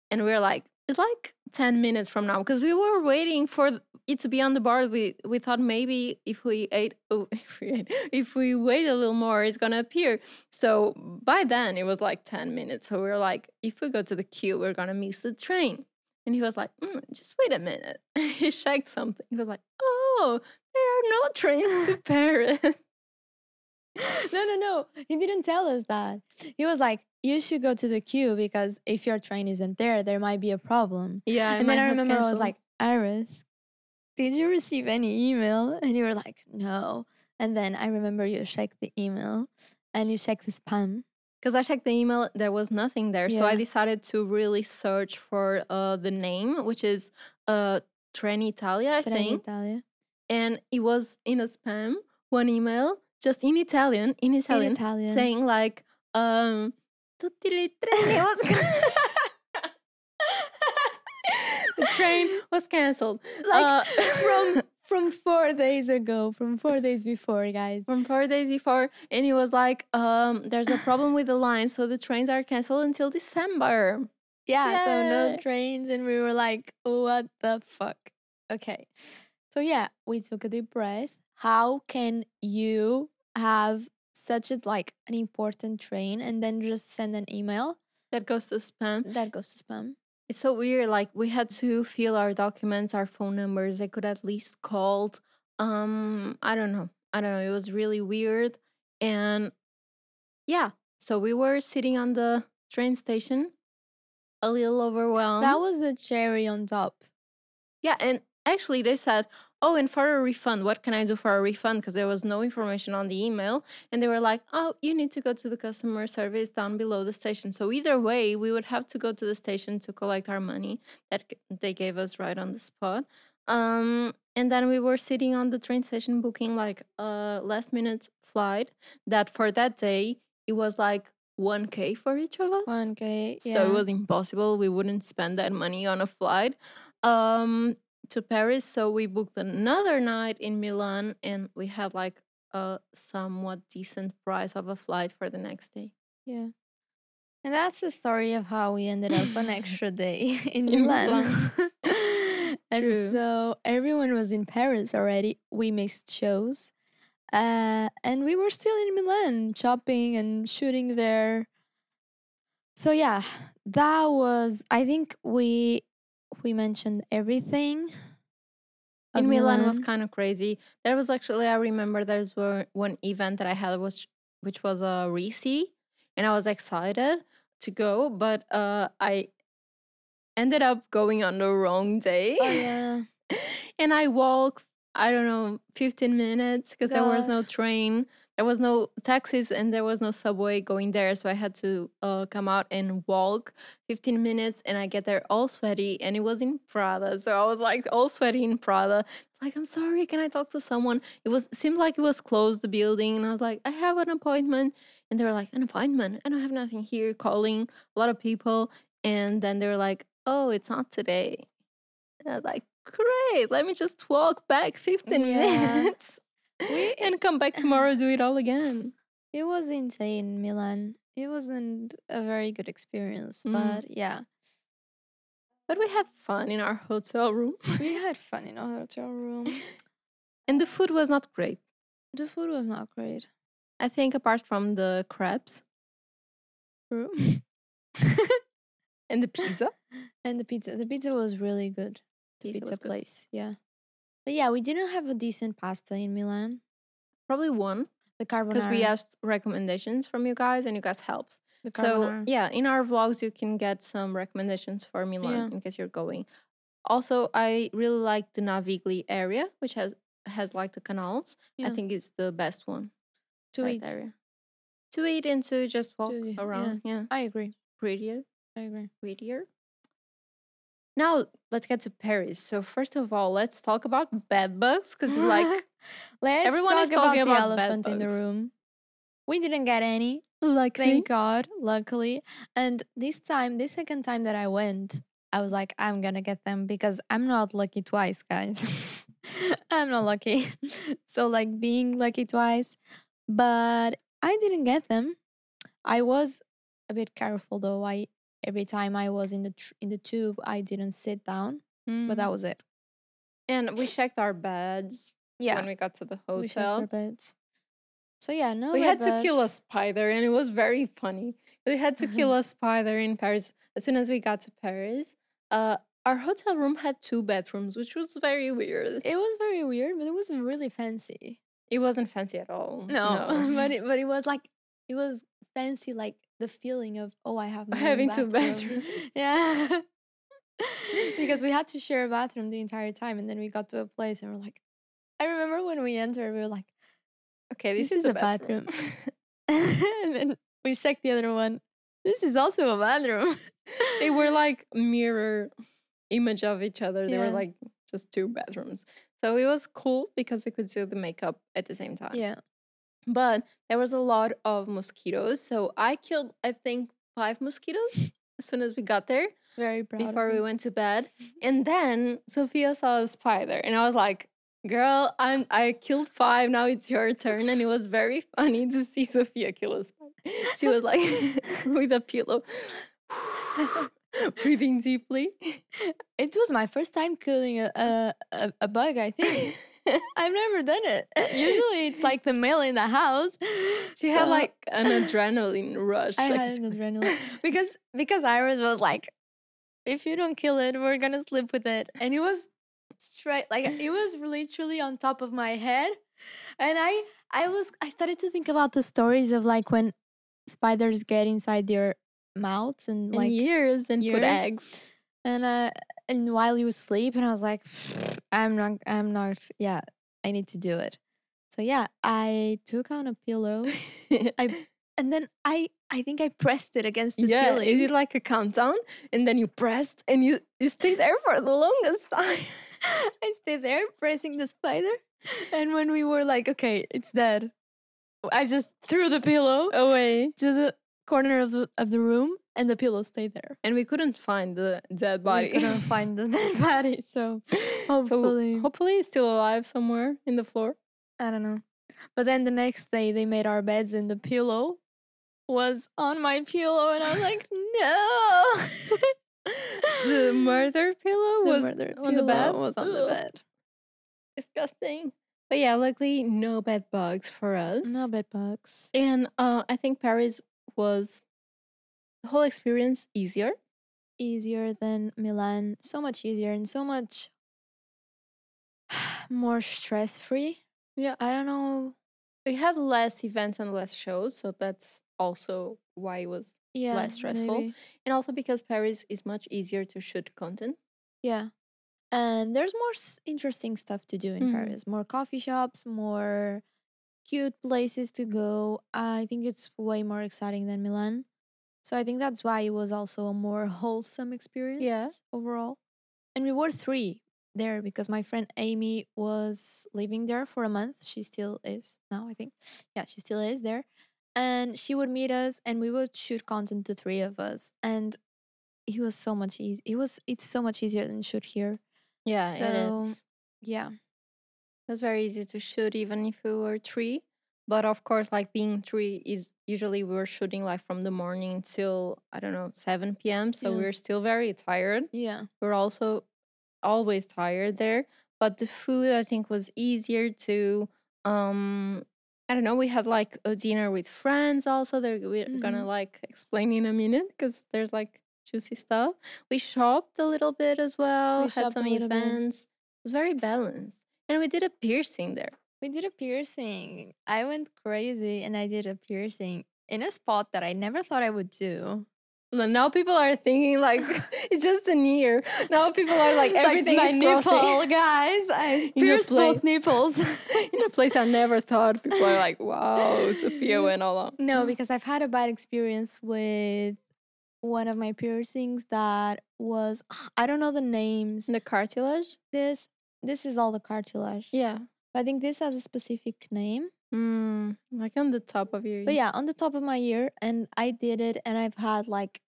S1: And we are like, it's like 10 minutes from now because we were waiting for it to be on the board. We we thought maybe if we ate oh, if we ate, if we wait a little more, it's gonna appear. So by then it was like 10 minutes. So we were like, if we go to the queue, we're gonna miss the train. And he was like, "Mm, just wait a minute. he checked something. He was like, oh, there are no trains to Paris.
S2: no, no, no. He didn't tell us that. He was like, you should go to the queue because if your train isn't there, there might be a problem.
S1: yeah.
S2: and then I remember I was like, Iris, did you receive any email? And you were like, no. And then I remember you checked the email and you checked the spam.
S1: because I checked the email, there was nothing there. So I decided to really search for uh, the name, which is uh, Trenitalia, I
S2: Treni
S1: think.
S2: Italia.
S1: And it was in a spam, one email, just in Italian, in Italian, in
S2: Italian.
S1: saying like, um, tutti i treni was the train was cancelled.
S2: Like
S1: Uh,
S2: from from four days ago, from four days before, guys.
S1: From four days before, and he was like, um, there's a problem with the line, so the trains are canceled until December.
S2: Yeah, so no trains, and we were like, what the fuck? Okay. So yeah, we took a deep breath. How can you have such a like an important train and then just send an email
S1: That goes to spam.
S2: that goes to spam?
S1: It's so weird. Like we had to fill our documents, our phone numbers. I could at least called. Um, I don't know. I don't know. It was really weird. And yeah, so we were sitting on the train station, a little overwhelmed.
S2: that was the cherry on top.
S1: yeah, and actually they said, "Oh, and for a refund, what can I do for a refund?" Because there was no information on the email, and they were like, "Oh, you need to go to the customer service down below the station." So either way, we would have to go to the station to collect our money that they gave us right on the spot. Um, and then we were sitting on the train station booking like a last minute flight that for that day it was like 1k for each of us.
S2: One K. Yeah.
S1: So it was impossible. We wouldn't spend that money on a flight um, to Paris. So we booked another night in Milan and we had like a somewhat decent price of a flight for the next day.
S2: Yeah. And that's the story of how we ended up an extra day in,
S1: In
S2: Milan. and
S1: True.
S2: so everyone was in Paris already. We missed shows. Uh, and we were still in Milan shopping and shooting there. So yeah, that was I think we we mentioned everything.
S1: in Milan, was kind of crazy. There was actually I remember there's one one event that I had was which was a Reese, and I was excited to go, but uh, I ended up going on the wrong day.
S2: Oh yeah.
S1: and I walked, I don't know, 15 minutes because there was no train. There was no taxis and there was no subway going there. So I had to uh, come out and walk 15 minutes. And I get there all sweaty and it was in Prada. So I was like all sweaty in Prada. Like, I'm sorry, can I talk to someone? It was seemed like it was closed, the building. And I was like, I have an appointment. And they were like, An appointment? I don't have nothing here, calling a lot of people. And then they were like, Oh, it's not today. And I was like, great, let me just walk back 15
S2: Yeah.
S1: minutes
S2: We-
S1: and come back tomorrow, do it all again.
S2: It was insane, Milan. It wasn't a very good experience,
S1: Mm.
S2: but yeah.
S1: But we had fun in our hotel room.
S2: We had fun in our hotel room.
S1: And the food was not great.
S2: The food was not great.
S1: I think apart from the crabs
S2: True.
S1: and the pizza.
S2: and the pizza. The pizza was really good. The
S1: Pizza
S2: pizza,
S1: was good.
S2: place. Yeah. But yeah, we didn't have a decent pasta in Milan.
S1: Probably one
S2: The carbonara.
S1: because we asked recommendations from you guys and you guys helped.
S2: the
S1: So yeah, in our vlogs you can get some recommendations for Milan
S2: Yeah.
S1: in case you're going. Also, I really like the Navigli area, which has has like the canals. I think it's the best one.
S2: to
S1: best
S2: eat.
S1: area. To eat and to just walk
S2: yeah.
S1: around. Yeah.
S2: I agree.
S1: Prettier.
S2: I agree.
S1: Prettier. Now let's get to Paris. So first of all, let's talk about bed bugs because like
S2: Let's
S1: Everyone
S2: talk
S1: is talking
S2: about,
S1: about
S2: the elephant in the room. We didn't get any.
S1: like
S2: Thank God, luckily. And this time, this second time that I went, I was like, I'm gonna get them because I'm not lucky twice, guys. I'm not lucky. so like being lucky twice, but I didn't get them. I was a bit careful though. I every time I was in the tr- in the tube, I didn't sit down, but that was it.
S1: and we checked our beds
S2: Yeah,
S1: when we got to the
S2: we checked our
S1: hotel.
S2: beds. So yeah, no.
S1: We had
S2: bed
S1: to kill a spider, and it was very funny. We had to kill a spider in Paris as soon as we got to Paris. Uh, our hotel room had two bedrooms, which was very weird.
S2: It was very weird, but it was really fancy.
S1: It wasn't fancy at all. No.
S2: But it, but it was like it was fancy, like the feeling of oh, I have my
S1: Having two
S2: bathroom." Yeah, because we had to share a bathroom the entire time, and then we got to a place, and we're like, I remember when we entered, we were like,
S1: okay, this,
S2: This
S1: is,
S2: is
S1: a
S2: a
S1: bathroom.
S2: and then we checked the other one. This is also a bathroom.
S1: they were like mirror image of each other. They were like just two bathrooms So it was cool because we could do the makeup at the same time.
S2: yeah,
S1: But there was a lot of mosquitoes. So I killed, I think, five mosquitoes as soon as we got there
S2: very proud.
S1: before we went to bed. And then Sophia saw a spider. And I was like, Girl, I'm I killed five. Now it's your turn, and it was very funny to see Sophia kill a spider. She was like with a pillow, breathing deeply.
S2: It was my first time killing a, a, a bug. I think I've never done it. Usually, it's like the male in the house.
S1: She had like an adrenaline rush.
S2: I
S1: like,
S2: had an adrenaline because because Iris was like, if you don't kill it, we're gonna sleep with it, and it was straight like it was literally on top of my head, and I I was I started to think about the stories of like when spiders get inside your mouths and
S1: and
S2: like
S1: years and put eggs.
S2: And uh and while you sleep and I was like I'm not I'm not yeah I need to do it. So yeah, I took on a pillow I and then I I think I pressed it against the
S1: yeah,
S2: ceiling.
S1: is it like a countdown? And then you pressed and you you stay there for the longest time.
S2: I stayed there pressing the spider. And when we were like, okay, it's dead, I just threw the pillow
S1: Away.
S2: to the corner of the of the room and the pillow stayed there.
S1: And we couldn't find the dead body.
S2: We couldn't find the dead body. So hopefully
S1: So hopefully it's still alive somewhere in the floor.
S2: I don't know. But then the next day they made our beds and the pillow was on my pillow and I was like, no.
S1: The murder pillow
S2: The
S1: was
S2: murder
S1: on the bed?
S2: was on the bed.
S1: disgusting. But yeah, luckily no bed bugs for us.
S2: No bed bugs.
S1: And uh, I think Paris was the whole experience easier.
S2: Easier than Milan. So much easier and so much more stress free.
S1: Yeah.
S2: I don't know.
S1: We had less events and less shows, so that's also why it was
S2: Yeah.
S1: less stressful.
S2: maybe.
S1: And also because Paris is much easier to shoot content.
S2: Yeah. And there's more s- interesting stuff to do in
S1: Mhm.
S2: Paris. More coffee shops, more cute places to go. I think it's way more exciting than Milan. So I think that's why it was also a more wholesome experience yeah. overall. And we were three there because my friend Amy was living there for a month. She still is now, I think. Yeah, she still is there. And she would meet us and we would shoot content to three of us. And it was so much easy. It was it's so much easier than shoot here.
S1: Yeah,
S2: So,
S1: it is.
S2: Yeah.
S1: It was very easy to shoot even if we were three. But of course, like being three is usually we were shooting like from the morning till I don't know, seven PM. So
S2: Yeah.
S1: we are still very tired.
S2: Yeah.
S1: We're also always tired there. But the food I think was easier to um I don't know, we had like a dinner with friends also. They're we're gonna
S2: Mhm.
S1: like explain in a minute because there's like juicy stuff. We shopped a little bit as well,
S2: We had
S1: some
S2: little bit.
S1: events. It was very balanced. And we did a piercing there.
S2: We did a piercing. I went crazy and I did a piercing in a spot that I never thought I would do.
S1: Now people are thinking like it's just an ear. Now people are like everything
S2: my
S1: is
S2: nipple,
S1: crossing.
S2: guys. I pierced both nipples.
S1: in a place I never thought. People are like, "Wow, Sophia went all on."
S2: no, mm. because I've had a bad experience with one of my piercings that was I don't know the names.
S1: the cartilage.
S2: This this is all the cartilage.
S1: Yeah,
S2: But I think this has a specific name.
S1: mm, like on the top of your. Ear.
S2: But yeah, on the top of my ear, and I did it, and I've had like,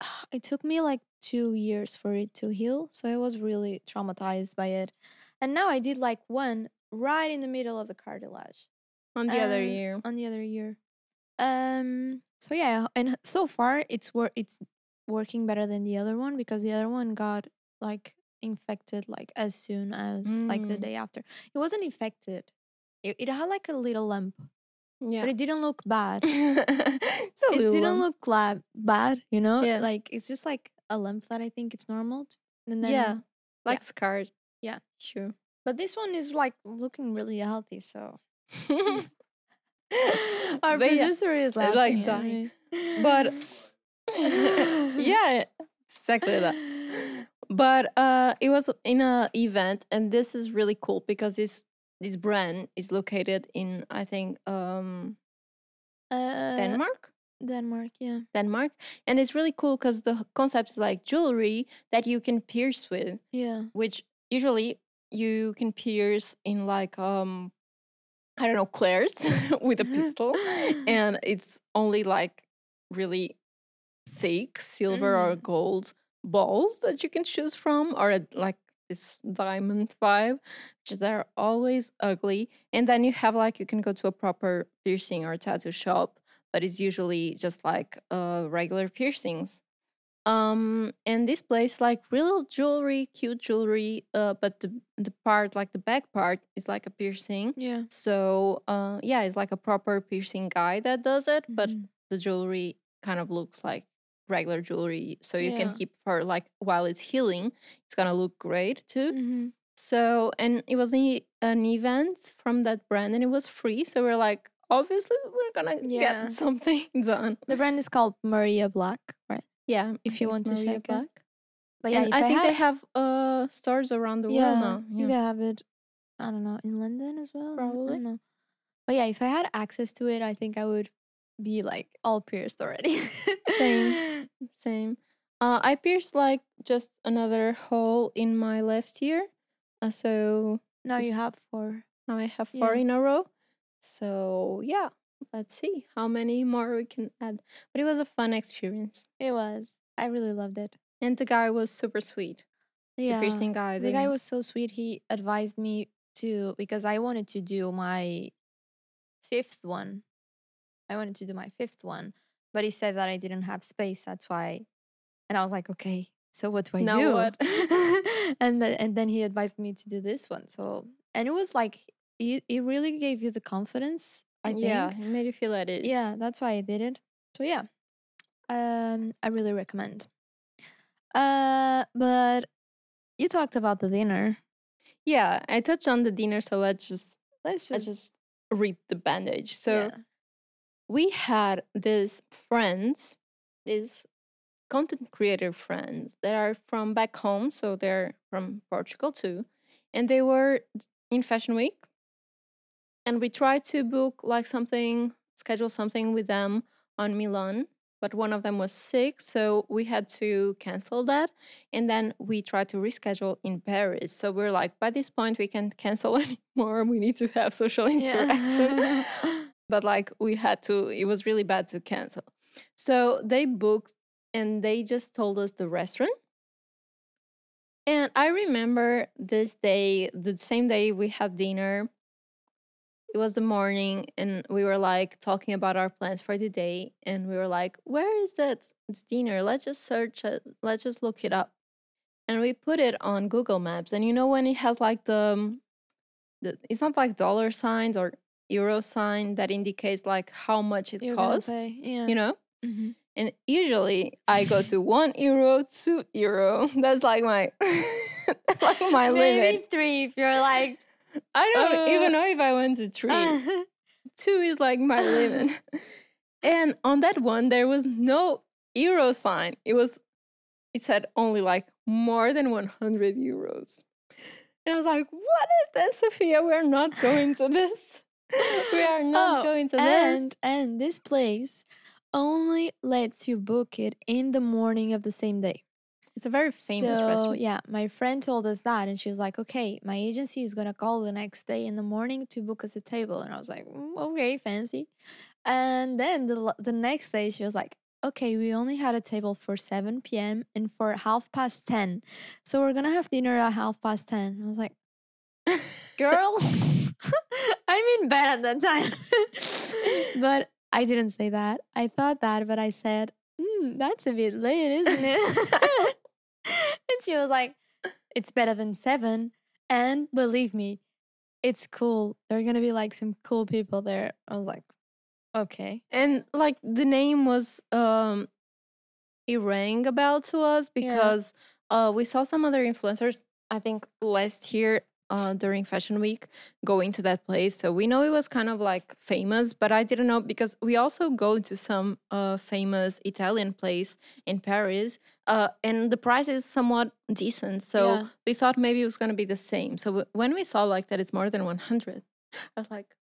S2: it took me like two years for it to heal. So I was really traumatized by it. And now I did like one right in the middle of the cartilage
S1: on the other
S2: um,
S1: ear.
S2: on the other ear. Um. So yeah, and so far it's wor- it's working better than the other one because the other one got like infected like as soon as like the
S1: Mm.
S2: day after. It wasn't infected. It, it had like a little lump,
S1: Yeah,
S2: but it didn't look bad.
S1: it's a
S2: it didn't
S1: one.
S2: look la- bad, you know.
S1: Yeah.
S2: Like it's just like a lump that I think it's normal. To, and then
S1: yeah, like scarred.
S2: Yeah.
S1: sure.
S2: but this one is like looking really healthy. So our
S1: But yeah,
S2: producer is
S1: I like dying. But yeah, exactly that. But uh, it was in a event, and this is really cool because this this brand is located in I think um,
S2: uh,
S1: Denmark.
S2: Denmark, yeah.
S1: Denmark, and it's really cool because the concept is like jewelry that you can pierce with,
S2: Yeah.
S1: which usually you can pierce in like um I don't know Claire's with a pistol, and it's only like really thick silver or
S2: Mm.
S1: gold balls that you can choose from, or like this diamond vibe, which is they're always ugly. And then you have like you can go to a proper piercing or tattoo shop, but it's usually just like uh regular piercings. Um, and this place like real jewelry, cute jewelry, uh, but the the part like the back part is like a piercing.
S2: Yeah.
S1: So uh yeah, it's like a proper piercing guy that does it, but
S2: Mhm.
S1: the jewelry kind of looks like regular jewelry. So you can keep for like while it's healing, it's gonna look great too.
S2: Mhm.
S1: So and it was an event from that brand and it was free. So we're like, obviously we're gonna
S2: Yeah.
S1: get something done.
S2: The brand is called Maria Black, right?
S1: Yeah,
S2: If you want
S1: it's
S2: to
S1: Maria
S2: check it.
S1: Black.
S2: But yeah, if
S1: I think they have uh stores around the
S2: yeah,
S1: world now.
S2: you
S1: Yeah.
S2: can have it. I don't know in London as well. I
S1: Probably.
S2: But yeah, if I had access to it, I think I would be like all pierced already.
S1: Same. Same. Uh, I pierced like just another hole in my left ear. Uh, so
S2: now you have four.
S1: now I have four
S2: Yeah.
S1: in a row. So yeah, let's see how many more we can add. But it was a fun experience.
S2: It was. I really loved it.
S1: And the guy was super sweet.
S2: Yeah.
S1: The piercing guy.
S2: The guy was so sweet. He advised me to because I wanted to do my fifth one. I wanted to do my fifth one, but he said that I didn't have space. That's why, and I was like, okay. So what do I
S1: Now
S2: do?
S1: what?
S2: and then, and then he advised me to do this one. So and it was like it, it really gave you the confidence. I think.
S1: yeah, it made you feel at ease.
S2: Yeah, that's why I did it. So yeah, um, I really recommend. Uh, but you talked about the dinner.
S1: Yeah, I touched on the dinner, so let's just
S2: Let's
S1: let's
S2: just,
S1: just rip the bandage. So
S2: yeah.
S1: We had these friends, these content creator friends that are from back home, so they're from Portugal too, and they were in Fashion Week, and we tried to book like something, schedule something with them on Milan, but one of them was sick, so we had to cancel that, and then we tried to reschedule in Paris. So we're like, by this point, we can't cancel anymore. We need to have social interaction
S2: Yeah.
S1: but like we had to it was really bad to cancel. So they booked and they just told us the restaurant. And i remember this day the same day we had dinner. It was the morning and we were like talking about our plans for the day and we were like where is that dinner? Let's just search it let's just look it up. And we put it on google maps and you know when it has like the, the it's not like dollar signs or euro sign that indicates like how much it
S2: You're
S1: costs
S2: Yeah.
S1: you know?
S2: Mhm.
S1: and usually i go to one euro two euro. That's like my like my
S2: Maybe
S1: limit.
S2: three if you're like.
S1: i don't
S2: uh,
S1: even know if i went to three. Two is like my limit. And on that one there was no euro sign it was it said only like more than 100 euros. And i was like what is this sophia? We're not going to this we are not
S2: Oh,
S1: going to this
S2: and and this place only lets you book it in the morning of the same day.
S1: it's a very famous
S2: so,
S1: restaurant
S2: Yeah, my friend told us that, and she was like, "Okay, my agency is gonna call the next day in the morning to book us a table." And I was like, "Mm, "Okay, fancy." And then the the next day, she was like, "Okay, we only had a table for seven p.m. and for half past ten, so we're gonna have dinner at half past 10. I was like, "Girl, I'm in bed at that time," but I didn't say that. I thought that, but I said, mm, "That's a bit late, isn't it?" and she was like, it's better than seven. And believe me, it's cool. There are going to be like some cool people there. I was like, okay.
S1: and like the name was um it rang a bell to us
S2: Yeah.
S1: because uh we saw some other influencers i think last year uh during fashion week going to that place so we know it was kind of like famous but i didn't know because we also go to some uh famous italian place in paris uh and the price is somewhat decent so
S2: Yeah.
S1: we thought maybe it was going to be the same so w- when we saw like that it's more than 100 i was like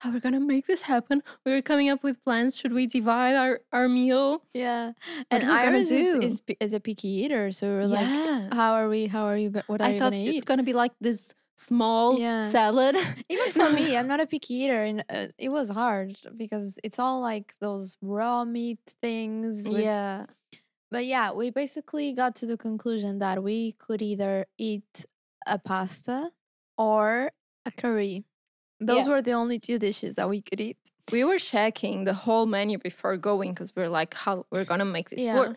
S1: how are we gonna make this happen we were coming up with plans should we divide our our meal
S2: Yeah.
S1: What
S2: and
S1: are we
S2: Iris is, is, is a picky eater. So we're like, how are we? How are you? What are
S1: i
S2: you
S1: thought
S2: going to
S1: it's
S2: eat?
S1: gonna be like this small
S2: Yeah.
S1: salad
S2: Even for me, I'm not a picky eater. And uh, it was hard because it's all like those raw meat things. with-
S1: yeah
S2: But yeah, we basically got to the conclusion that we could either eat a pasta or a curry. Those
S1: Yeah.
S2: were the only two dishes that we could eat.
S1: We were checking the whole menu before going because we are like, how we're gonna make this
S2: Yeah.
S1: work.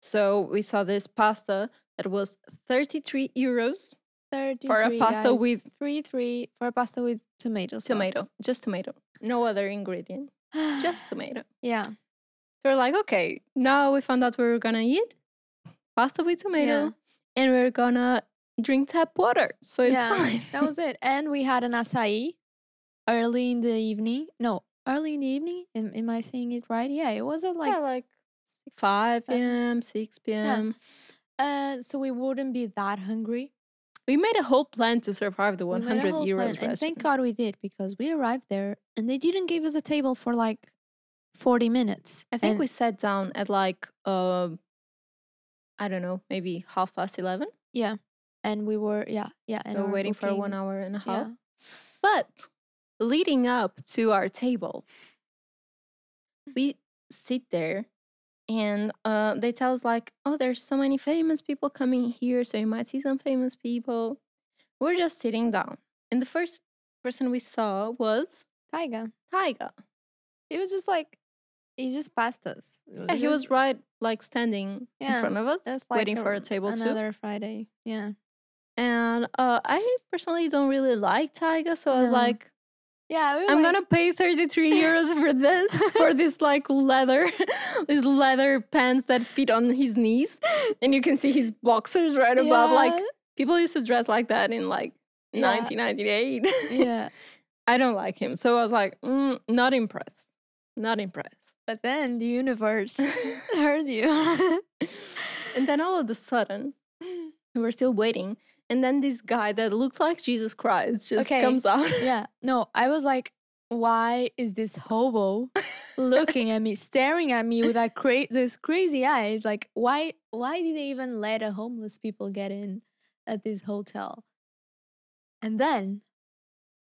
S1: So we saw this pasta that was 33 euros,
S2: 33
S1: pasta
S2: guys.
S1: with-
S2: 3 3 for a pasta with tomato sauce.
S1: tomato, just tomato, no other ingredient, just tomato.
S2: yeah.
S1: So we're like, okay, now we found out we were gonna eat pasta with tomato,
S2: Yeah.
S1: and we're gonna drink tap water, so it's
S2: yeah,
S1: fine.
S2: that was it. And we had an acai early in the evening. No, early in the evening. Am, am I saying it right? Yeah, it was at like
S1: yeah, like 5 p.m., 6 p.m.
S2: uh so we wouldn't be that hungry.
S1: We made a whole plan to survive the
S2: We made a
S1: 100
S2: whole
S1: euros
S2: plan. And thank God we did because we arrived there and they didn't give us a table for like 40 minutes.
S1: I think
S2: And-
S1: we sat down at like uh, I don't know, maybe half past eleven.
S2: yeah. And we were yeah, yeah, and
S1: So
S2: our
S1: waiting for one hour and a half.
S2: Yeah.
S1: But leading up to our table, we sit there and uh, they tell us like, oh, there's so many famous people coming here, so you might see some famous people. We're just sitting down, and the first person we saw was
S2: Tyga.
S1: Tyga.
S2: He was just like he just passed us.
S1: Yeah, he was right, like standing
S2: Yeah,
S1: in front of us,
S2: like
S1: waiting for a table too.
S2: another Friday. Yeah.
S1: And uh, I personally don't really like Tyga, so I was like,
S2: Yeah, we
S1: I'm
S2: like-
S1: gonna pay 33 euros for this, for this like leather, these leather pants that fit on his knees, and you can see his boxers right above. Like people used to dress like that in like
S2: Yeah.
S1: 1998.
S2: yeah.
S1: I don't like him, so I was like, mm, not impressed, not impressed.
S2: But then the universe heard you.
S1: and then all of a sudden, we're still waiting, and then this guy that looks like Jesus Christ just
S2: Okay.
S1: comes out.
S2: yeah. No, I was like, why is this hobo looking at me, staring at me with that cra- those crazy eyes? Like, why why did they even let a homeless people get in at this hotel? And then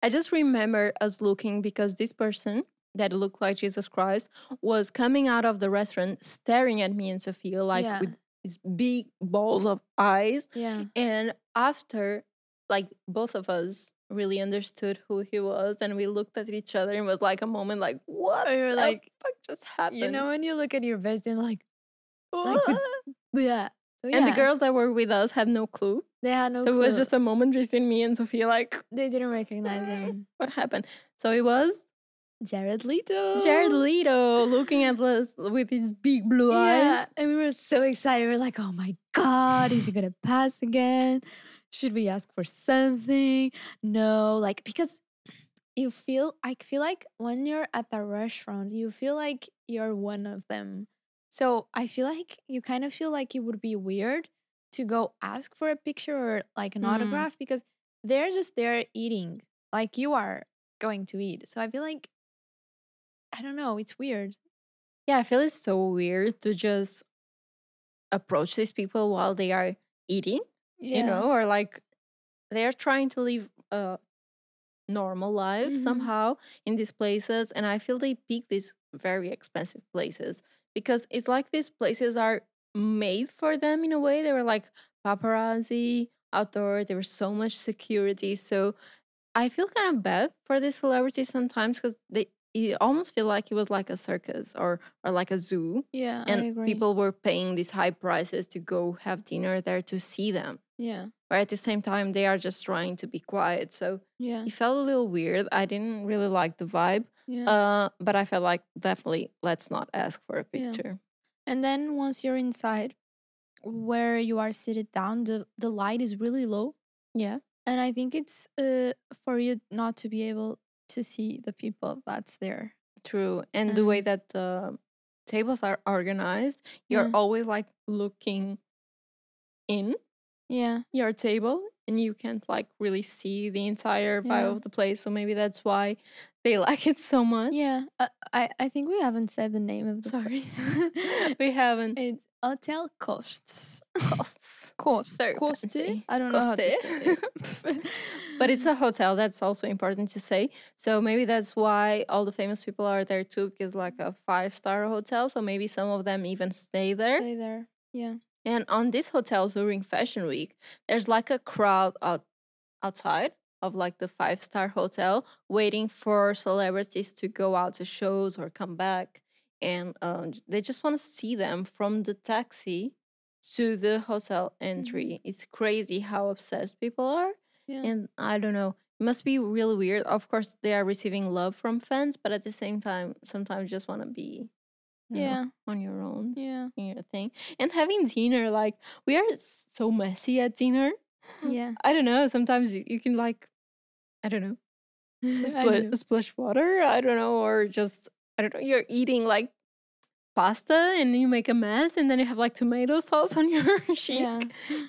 S1: I just remember us looking because this person that looked like Jesus Christ was coming out of the restaurant staring at me and Sophia like
S2: Yeah.
S1: with these big balls of eyes.
S2: yeah.
S1: And after like both of us really understood who he was and we looked at each other and was like a moment like what
S2: We were like,
S1: fuck just happened?
S2: You know when you look at your best and like, like
S1: What?
S2: yeah.
S1: And the girls that were with us had no clue.
S2: they had no
S1: so it was just a moment between me and Sophia like
S2: they didn't recognize them.
S1: what happened? So it was
S2: Jared Leto.
S1: Jared Leto looking at us with his big blue
S2: Yeah,
S1: eyes.
S2: and we were so excited. We were like, "Oh my god, is he gonna pass again? Should we ask for something? No, like because you feel. I feel like when you're at the restaurant, you feel like you're one of them. So I feel like you kind of feel like it would be weird to go ask for a picture or like an
S1: Mm.
S2: autograph because they're just there eating, like you are going to eat. So I feel like I don't know. It's weird.
S1: Yeah, I feel it's so weird to just approach these people while they are eating,
S2: Yeah.
S1: you know, or like they're trying to live a normal life
S2: Mhm.
S1: somehow in these places. And I feel they pick these very expensive places because it's like these places are made for them in a way. They were like paparazzi outdoor, there was so much security. So I feel kind of bad for these celebrities sometimes because they you almost feel like it was like a circus or or like a zoo
S2: Yeah, I
S1: and people were paying these high prices to go have dinner there to see them
S2: yeah,
S1: but at the same time they are just trying to be quiet so
S2: yeah,
S1: it felt a little weird i didn't really like the vibe
S2: yeah.
S1: uh but i felt like definitely let's not ask for a
S2: Yeah.
S1: picture
S2: and then once you're inside, where you are seated down, the the light is really low,
S1: yeah
S2: and I think it's uh for you not to be able to see the people that's there.
S1: true and the way that the tables are organized you're
S2: Yeah.
S1: always like looking in
S2: Yeah,
S1: your table and you can't like really see the entire vibe
S2: Yeah.
S1: of the place so maybe that's why they like it so much
S2: yeah. Uh, I I think we haven't said the name of the
S1: sorry we haven't
S2: it's Hotel Costes.
S1: costs costs.
S2: Coste?
S1: fancy.
S2: I don't know how to say it.
S1: but it's a hotel that's also important to say so maybe that's why all the famous people are there too because like a five star hotel so maybe some of them even stay there
S2: Stay there. Yeah.
S1: And on this hotel during Fashion Week, there's like a crowd out outside of like the five star hotel waiting for celebrities to go out to shows or come back. And um, they just want to see them from the taxi to the hotel entry. It's crazy how obsessed people are.
S2: Yeah.
S1: And I don't know, it must be really weird. Of course, they are receiving love from fans, but at the same time, sometimes just want to be you know,
S2: Yeah.
S1: on your own
S2: Yeah.
S1: in your thing. And having dinner, like, we are so messy at dinner.
S2: Yeah.
S1: I don't know. Sometimes you, you can, like, I don't know,
S2: know.
S1: splash water. I don't know. Or just, I don't know, you're eating like pasta and you make a mess and then you have like tomato sauce on your cheek.
S2: Yeah.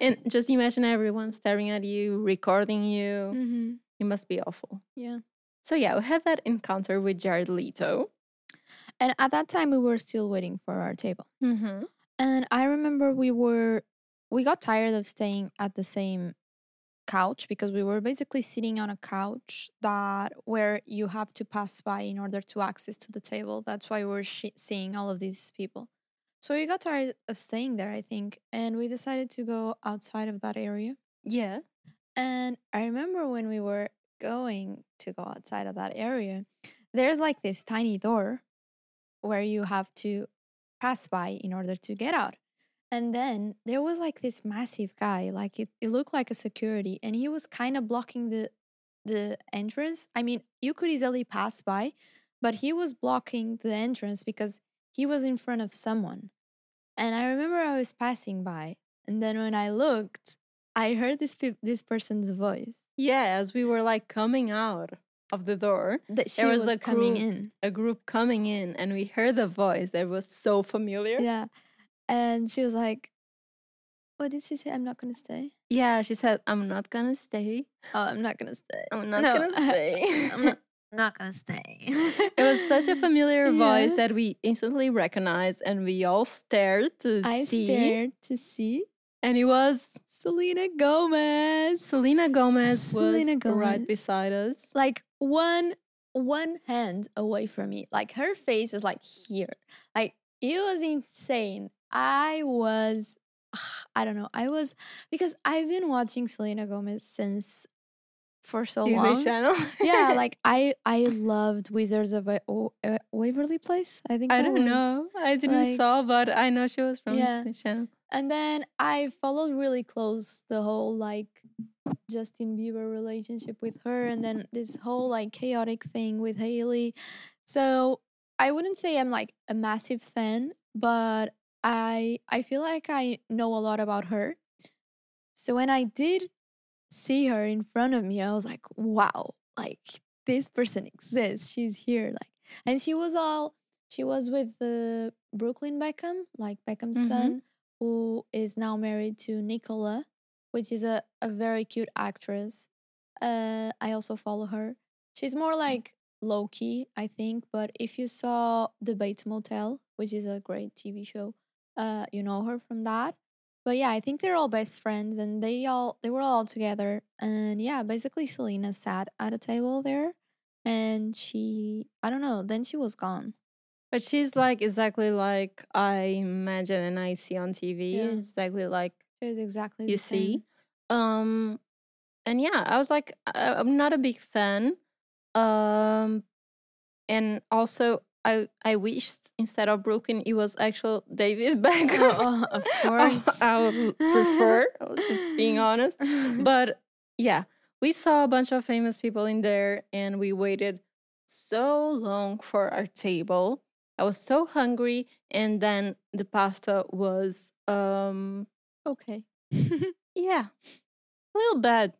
S1: And just imagine everyone staring at you, recording you.
S2: hmm
S1: It must be awful.
S2: Yeah.
S1: So yeah, we had that encounter with Jared Leto.
S2: And at that time, we were still waiting for our table.
S1: Mm-hmm.
S2: And I remember we were, we got tired of staying at the same couch because we were basically sitting on a couch that where you have to pass by in order to access to the table. That's why we're sh- seeing all of these people. So we got tired of staying there, I think, and we decided to go outside of that area.
S1: Yeah.
S2: And I remember when we were going to go outside of that area, there's like this tiny door where you have to pass by in order to get out. And then there was like this massive guy, like it, it looked like a security, and he was kind of blocking the the entrance. I mean, you could easily pass by, but he was blocking the entrance because he was in front of someone. And I remember I was passing by, and then when I looked, I heard this peop this person's voice.
S1: Yeah, as we were like coming out of the door,
S2: That she
S1: There
S2: was,
S1: was a
S2: coming
S1: group-
S2: in.
S1: a group coming in, and we heard a voice that was so familiar.
S2: Yeah. And she was like, What did she say? I'm not gonna stay.
S1: Yeah, she said, I'm not gonna stay.
S2: Oh, I'm not gonna stay.
S1: I'm not
S2: No,
S1: gonna stay.
S2: I'm not, not gonna stay.
S1: it was such a familiar voice
S2: Yeah.
S1: that we instantly recognized, and we all stared to
S2: I
S1: see.
S2: stared to see
S1: And it was
S2: Selena Gomez.
S1: Selena Gomez was
S2: Selena
S1: right beside us.
S2: Like one one hand away from me. Like her face was like here. Like it was insane. I was I don't know. I was because I've been watching Selena Gomez since for so long.
S1: Disney
S2: long.
S1: Channel.
S2: yeah, like I I loved Wizards of uh, Waverly Place. I think
S1: I don't
S2: was-
S1: know. I didn't
S2: like-
S1: saw, but I know she was from
S2: Yeah.
S1: Disney Channel.
S2: And then I followed really close the whole like Justin Bieber relationship with her, and then this whole like chaotic thing with Hailey. So I wouldn't say I'm like a massive fan, but I I feel like I know a lot about her. So when I did see her in front of me, I was like, wow, like this person exists. She's here. Like and she was all she was with the Brooklyn Beckham, like Beckham's
S1: Mhm.
S2: son, who is now married to Nicola, which is a, a very cute actress. Uh I also follow her. She's more like low key, I think, but if you saw The Bates Motel, which is a great TV show, uh you know her from that. But yeah, I think they're all best friends and they all they were all together. And yeah, basically Selena sat at a table there and she I don't know, then she was gone.
S1: But she's like exactly like I imagine and I see on TV.
S2: Yeah.
S1: Exactly like
S2: was exactly
S1: you see. Um and yeah, I was like I'm not a big fan. Um and also I I wished instead of Brooklyn it was actual David Beckham.
S2: Oh, of
S1: I-
S2: course.
S1: I, would prefer, just being honest. But yeah, we saw a bunch of famous people in there and we waited so long for our table. I was so hungry and then the pasta was um
S2: okay.
S1: yeah, a little bad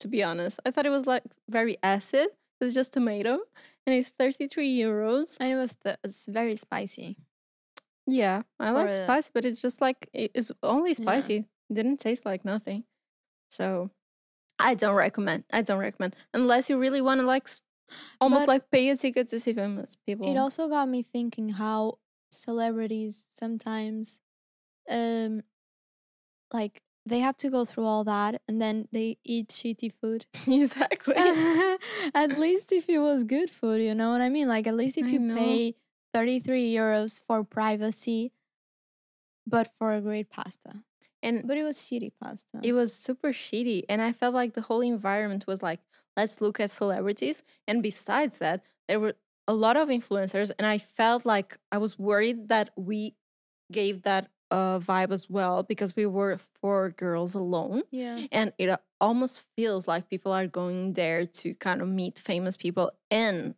S1: to be honest. I thought it was like very acid. It's just tomato and it's 33 euros.
S2: and it was the, it's very spicy.
S1: Yeah, I like spicy, but it's just like it's only
S2: Yeah.
S1: spicy. It didn't taste like nothing. So I don't recommend. I don't recommend unless you really want to like almost
S2: But-
S1: like pay a ticket to see famous people.
S2: It also got me thinking how celebrities sometimes um like they have to go through all that and then they eat shitty food.
S1: exactly.
S2: at least if it was good food, you know what I mean? Like at least if
S1: I
S2: you
S1: know.
S2: pay 33 euros for privacy but for a great pasta.
S1: And
S2: But it was shitty pasta.
S1: it was super shitty. And I felt like the whole environment was like, let's look at celebrities. And besides that, there were a lot of influencers. And I felt like I was worried that we gave that uh, vibe as well because we were four girls alone.
S2: yeah.
S1: And it uh, almost feels like people are going there to kind of meet famous people and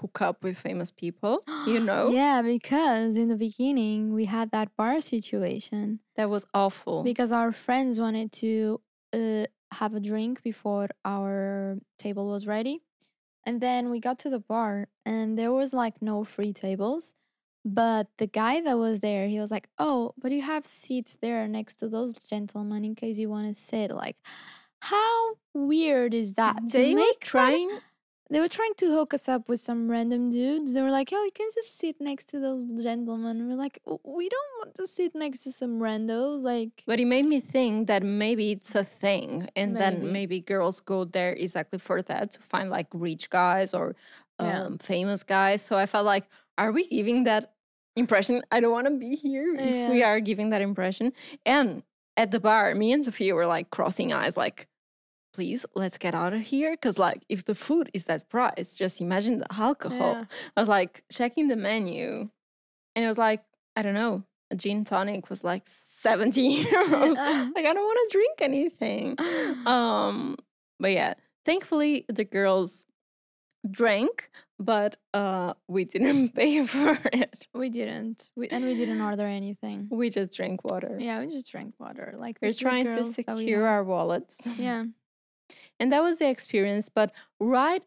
S1: hook up with famous people, you know?
S2: Yeah, because in the beginning we had that bar situation
S1: That was awful.
S2: because our friends wanted to uh, have a drink before our table was ready. And then we got to the bar and there was like no free tables. But the guy that was there, he was like, "Oh, but you have seats there next to those gentlemen in case you want to sit." Like, how weird is that?
S1: they were trying
S2: they were trying to hook us up with some random dudes. They were like, "Oh, you can just sit next to those gentlemen." We're like, "We don't want to sit next to some randos." Like,
S1: But it made me think that maybe it's a thing, and
S2: Maybe.
S1: then maybe girls go there exactly for that to find like rich guys or um,
S2: Yeah.
S1: famous guys. So I felt like, are we giving that impression? I don't want to be here if we are giving that impression. And at the bar, me and Sophia were like crossing eyes, like, please, let's get out of here. Because like, if the food is that price, just imagine the alcohol.
S2: Yeah.
S1: I was like checking the menu, and it was like, I don't know, a gin tonic was like 70 euros. like, I don't want to drink anything. Um, but yeah, thankfully the girls drank, but uh we didn't pay for it.
S2: we didn't, we, and we didn't order anything.
S1: We just drank water.
S2: Yeah, we just drank water. Like
S1: We're trying to
S2: we
S1: secure our wallets.
S2: Yeah,
S1: And that was the experience. But right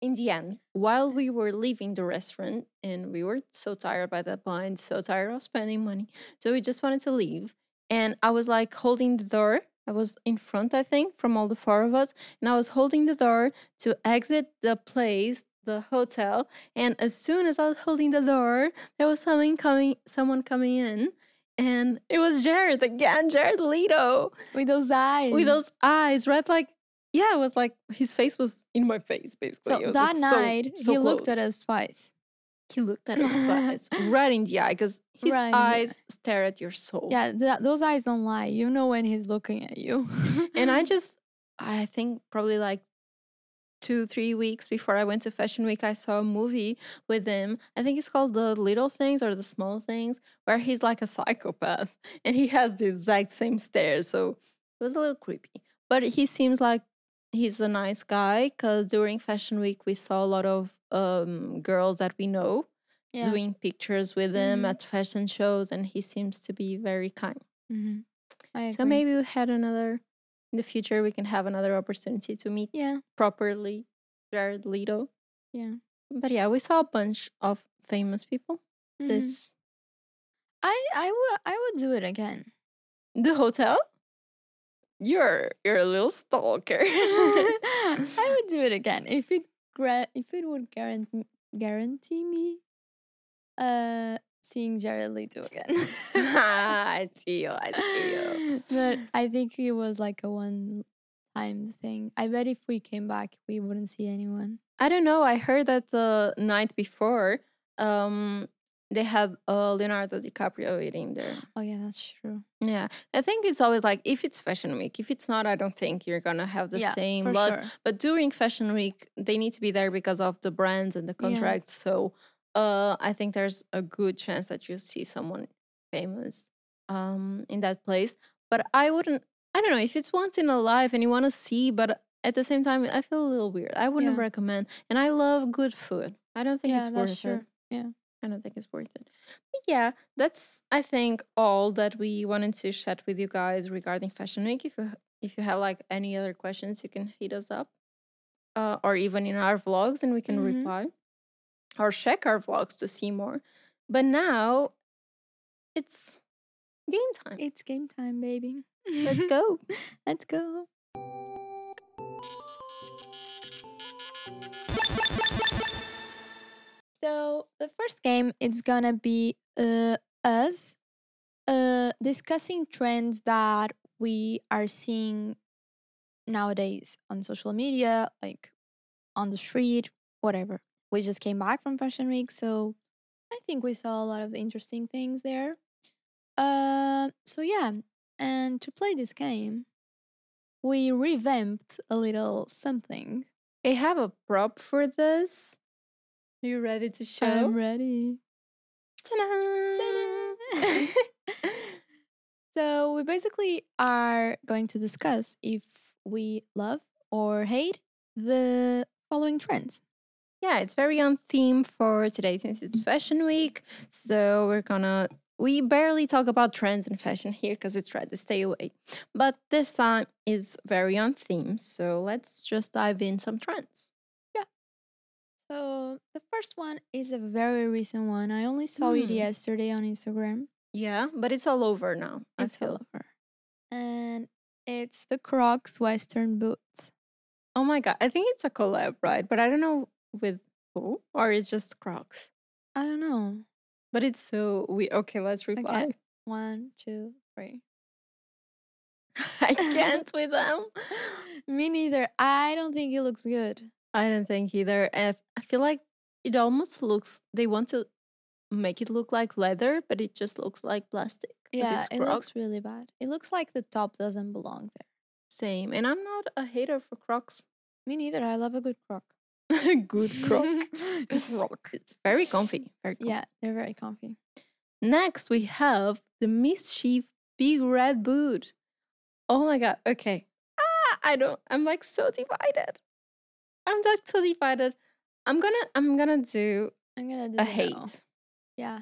S1: in the end, while we were leaving the restaurant, and we were so tired by that point, so tired of spending money. So we just wanted to leave. And I was like holding the door. I was in front, I think, from all the four of us. And I was holding the door to exit the place, the hotel. And as soon as I was holding the door, there was someone coming, someone coming in. And it was Jared again, Jared Leto
S2: with those eyes.
S1: with those eyes, right? Like, yeah, it was like his face was in my face, basically.
S2: So that
S1: just so-
S2: night,
S1: so
S2: he looked at us twice.
S1: He looked at us right in the eye, because his
S2: Right in the eye.
S1: eyes stare at your soul.
S2: Yeah, th- those eyes don't lie. You know when he's looking at you.
S1: And I just, I think probably like two, three weeks before I went to Fashion Week, I saw a movie with him. I think it's called The Little Things or The Small Things, where he's like a psychopath and he has the exact same stare. So it was a little creepy. But he seems like he's a nice guy because during Fashion Week, we saw a lot of um, girls that we know
S2: yeah.
S1: doing pictures with him
S2: Mhm.
S1: at fashion shows, and he seems to be very kind.
S2: hmm I
S1: So maybe we had another in the future. We can have another opportunity to meet
S2: Yeah,
S1: properly Jared Leto.
S2: yeah.
S1: But yeah, we saw a bunch of famous people.
S2: Mhm.
S1: This
S2: I I would I would do it again.
S1: the hotel. You're you're a little stalker.
S2: I would do it again if it gra- if it would guarantee guarantee me uh seeing Jared Leto again.
S1: I see you. I see you.
S2: but I think it was like a one time thing. I bet if we came back, we wouldn't see anyone.
S1: I don't know. I heard that the night before, um, they have uh, Leonardo DiCaprio eating there.
S2: Oh yeah, that's true.
S1: Yeah, I think it's always like if it's Fashion Week. If it's not, I don't think you're gonna have the
S2: yeah,
S1: same.
S2: for
S1: But
S2: sure.
S1: but during Fashion Week, they need to be there because of the brands and the
S2: Yeah.
S1: contracts. So, uh, I think there's a good chance that you see someone famous, um, in that place. But I wouldn't. I don't know if it's once in a life and you want to see, but at the same time, I feel a little weird. I wouldn't
S2: Yeah.
S1: recommend. And I love good food. I don't think
S2: Yeah,
S1: it's worth
S2: true.
S1: it.
S2: Yeah.
S1: I don't think it's worth it. But yeah, that's I think all that we wanted to chat with you guys regarding Fashion Week. If you if you have like any other questions, you can hit us up, uh, or even in our vlogs, and we can
S2: Mhm.
S1: reply, or check our vlogs to see more. But now, it's game time.
S2: It's game time, baby.
S1: Let's go.
S2: Let's go. So the first game it's gonna be uh, us uh, discussing trends that we are seeing nowadays on social media, like on the street, whatever. We just came back from Fashion Week, so I think we saw a lot of interesting things there. Uh, so yeah, And to play this game, we revamped a little something.
S1: I have a prop for this. Are you ready to show?
S2: I'm ready.
S1: Ta-da!
S2: so we basically are going to discuss if we love or hate the following trends.
S1: yeah, it's very on theme for today since it's mm. fashion week. So we're gonna we barely talk about trends in fashion here because we try to stay away. But this time is very on theme. So let's just dive in some trends.
S2: So the first one is a very recent one. I only saw it
S1: Hmm.
S2: yesterday on Instagram.
S1: Yeah, but it's all over now.
S2: It's all over. And it's the Crocs Western boots.
S1: Oh my god, I think it's a collab, right? But I don't know with who or it's just Crocs.
S2: I don't know.
S1: But it's so we okay. Let's reply.
S2: One, two, three.
S1: I can't with them.
S2: Me neither. I don't think it looks good.
S1: I don't think either. And I feel like it almost looks. They want to make it look like leather, but it just looks like plastic.
S2: Yeah, it looks really bad. It looks like the top doesn't belong there.
S1: same. And I'm not a hater for Crocs.
S2: Me neither. I love a good croc.
S1: Good Croc.
S2: croc.
S1: It's very comfy. Very comfy.
S2: Yeah, they're very comfy.
S1: Next, we have the MSCHF Big Red Boot. Oh my god. Okay. Ah, I don't. I'm like so divided. I'm like so divided. I'm gonna. I'm gonna do
S2: I'm gonna do
S1: a
S2: it now.
S1: hate
S2: Yeah.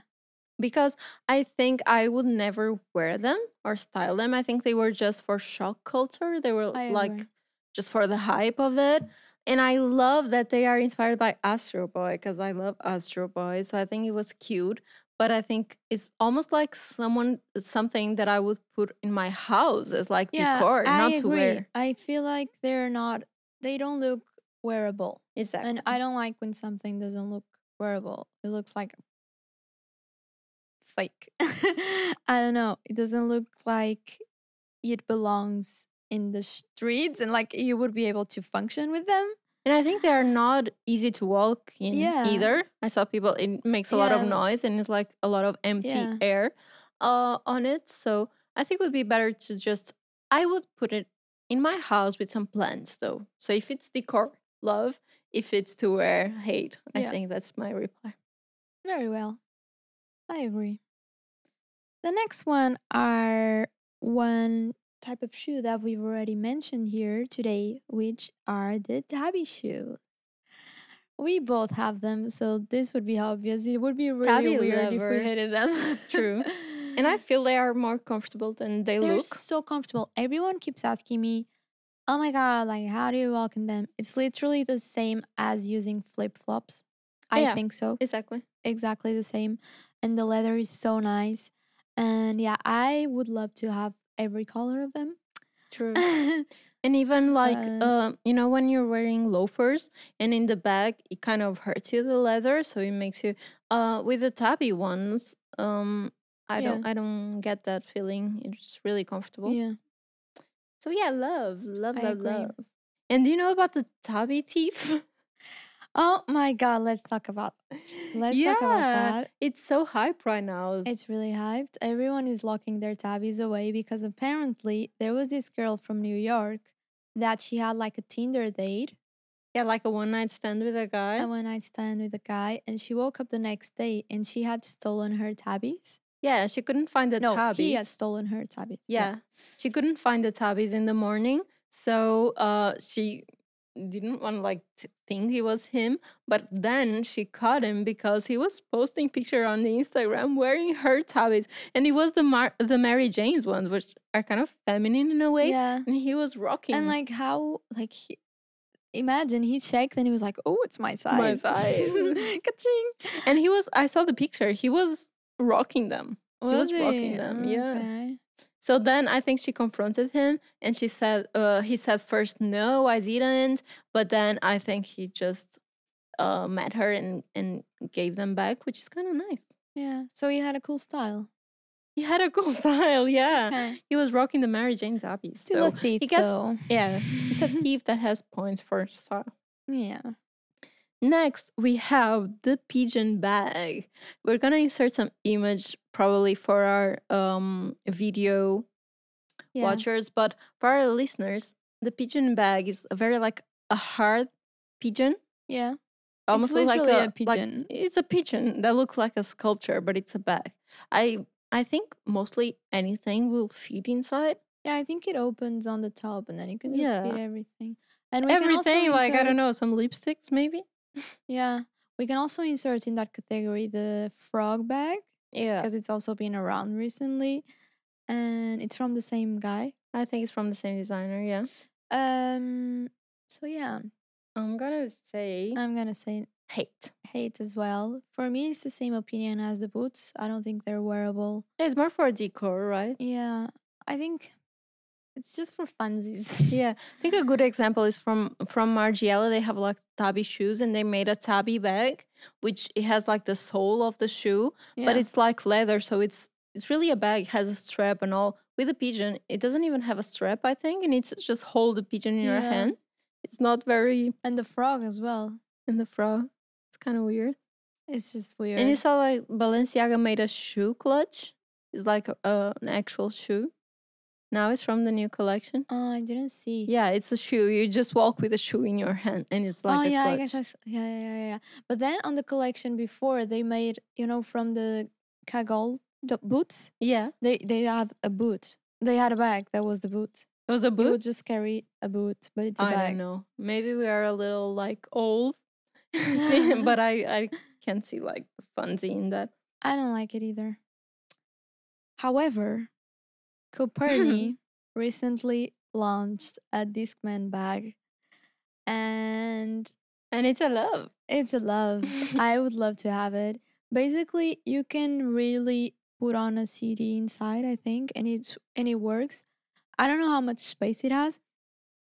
S1: because I think I would never wear them or style them. I think they were just for shock culture. They were
S2: I
S1: like
S2: agree.
S1: just for the hype of it. And I love that they are inspired by Astro Boy because I love Astro Boy. So I think it was cute. But I think it's almost like someone something that I would put in my house as like
S2: Yeah,
S1: decor,
S2: I
S1: not
S2: agree.
S1: to wear.
S2: I feel like they're not. They don't look wearable,
S1: Exactly.
S2: and I don't like when something doesn't look wearable. It looks like fake. I don't know. It doesn't look like it belongs in the streets, and like you would be able to function with them.
S1: And I think they are not easy to walk in
S2: Yeah.
S1: either. I saw people, it makes a lot of noise and it's like a lot of empty
S2: Yeah.
S1: air uh, on it. So I think it would be better to just, I would put it in my house with some plants though. So if it's decor, love. If it's to wear, hate. I
S2: Yeah.
S1: think that's my reply.
S2: Very well. I agree. The next one are one type of shoe that we've already mentioned here today, which are the Tabi shoes. We both have them, so this would be obvious. It would be really
S1: Tabi
S2: weird if we hated them.
S1: True. And I feel they are more comfortable than they
S2: they're
S1: look.
S2: so comfortable. Everyone keeps asking me, "Oh my god, like how do you walk in them?" It's literally the same as using flip flops. I
S1: Yeah.
S2: think so.
S1: Exactly.
S2: exactly the same and the leather is so nice and yeah i would love to have every color of them
S1: True. And even like
S2: But-
S1: uh, you know when you're wearing loafers and in the back it kind of hurts you the leather, so it makes you uh with the Tabi ones, um I don't I don't get that feeling. It's really comfortable.
S2: yeah
S1: So yeah, love, love,
S2: I
S1: love,
S2: agree.
S1: love. And do you know about the Tabi thief?
S2: oh my god let's talk about let's talk about
S1: Yeah.
S2: that
S1: it's so hyped right now.
S2: it's really hyped everyone is locking their Tabis away because apparently there was this girl from new york that she had like a tinder date
S1: yeah, like a one night stand with a guy.
S2: a one night stand with a guy and she woke up the next day and she had stolen her Tabis
S1: yeah, she couldn't find the
S2: no
S1: Tabis.
S2: he had stolen her Tabis
S1: Yeah. She couldn't find the Tabis in the morning. So uh she didn't want like t- think he was him, but then she caught him because he was posting picture on the Instagram wearing her Tabis, and it was the Mar- the Mary Jane's ones, which are kind of feminine in a way,
S2: yeah
S1: and he was rocking
S2: And like how like he, imagine he checked and he was like, "Oh, it's my size."
S1: My
S2: size.
S1: And he was. I saw the picture. He was rocking them.
S2: Was,
S1: was rocking
S2: he?
S1: them, yeah. So then I think she confronted him and she said, uh, he said first, no, I didn't. But then I think he just uh, met her and, and gave them back, which is kind of nice.
S2: Yeah. So he had a cool style.
S1: He had a cool style, yeah.
S2: Okay.
S1: He was rocking the Mary Jane Tabis.
S2: Still
S1: So
S2: a thief,
S1: he gets-
S2: though.
S1: yeah, it's a thief that has points for style.
S2: yeah.
S1: Next, we have the pigeon bag. We're gonna insert some image probably for our um, video
S2: Yeah.
S1: watchers. But for our listeners, the pigeon bag is a very like a hard pigeon.
S2: Yeah.
S1: Almost like a,
S2: a pigeon.
S1: Like, it's a pigeon that looks like a sculpture, but it's a bag. I I think mostly anything will fit inside.
S2: Yeah, I think it opens on the top and then you can just
S1: Yeah.
S2: fit everything. And we can also
S1: Everything like I don't know, some lipsticks maybe.
S2: Yeah. We can also insert in that category the frog bag
S1: Yeah,
S2: because it's also been around recently. And it's from the same guy.
S1: I think it's from the same designer. Yeah,
S2: Um so yeah,
S1: I'm gonna say
S2: I'm gonna say
S1: hate.
S2: hate as well. For me it's the same opinion as the boots. I don't think they're wearable.
S1: Yeah, it's more for decor, right?
S2: Yeah. I think it's just for funsies.
S1: Yeah, I think a good example is from from Margiela. They have like Tabi shoes, and they made a Tabi bag, which it has like the sole of the shoe, but it's like leather, so it's it's really a bag. It has a strap and all. With a pigeon, it doesn't even have a strap. I think, and it's just hold the pigeon in your hand. It's not very
S2: and the frog as well.
S1: in the frog. It's kind of weird.
S2: It's just weird.
S1: And you saw like Balenciaga made a shoe clutch. It's like a, uh, an actual shoe. Now it's from the new collection.
S2: oh, I didn't see.
S1: Yeah, it's a shoe. You just walk with a shoe in your hand, and it's like
S2: oh
S1: a
S2: yeah, I guess I yeah, yeah, yeah, yeah. But then on the collection before, they made you know from the Kagol the boots.
S1: Yeah,
S2: They they had a boot. They had a bag that was the boot.
S1: it was a
S2: You
S1: boot.
S2: would just carry a boot, but it's a
S1: I
S2: bag.
S1: don't know. Maybe we are a little like old, but I I can't see like the funsy in that.
S2: I don't like it either. However, Coperni recently launched a Discman bag, and
S1: And it's a love.
S2: It's a love. I would love to have it. Basically, you can really put on a CD inside, I think, and it's and it works. I don't know how much space it has.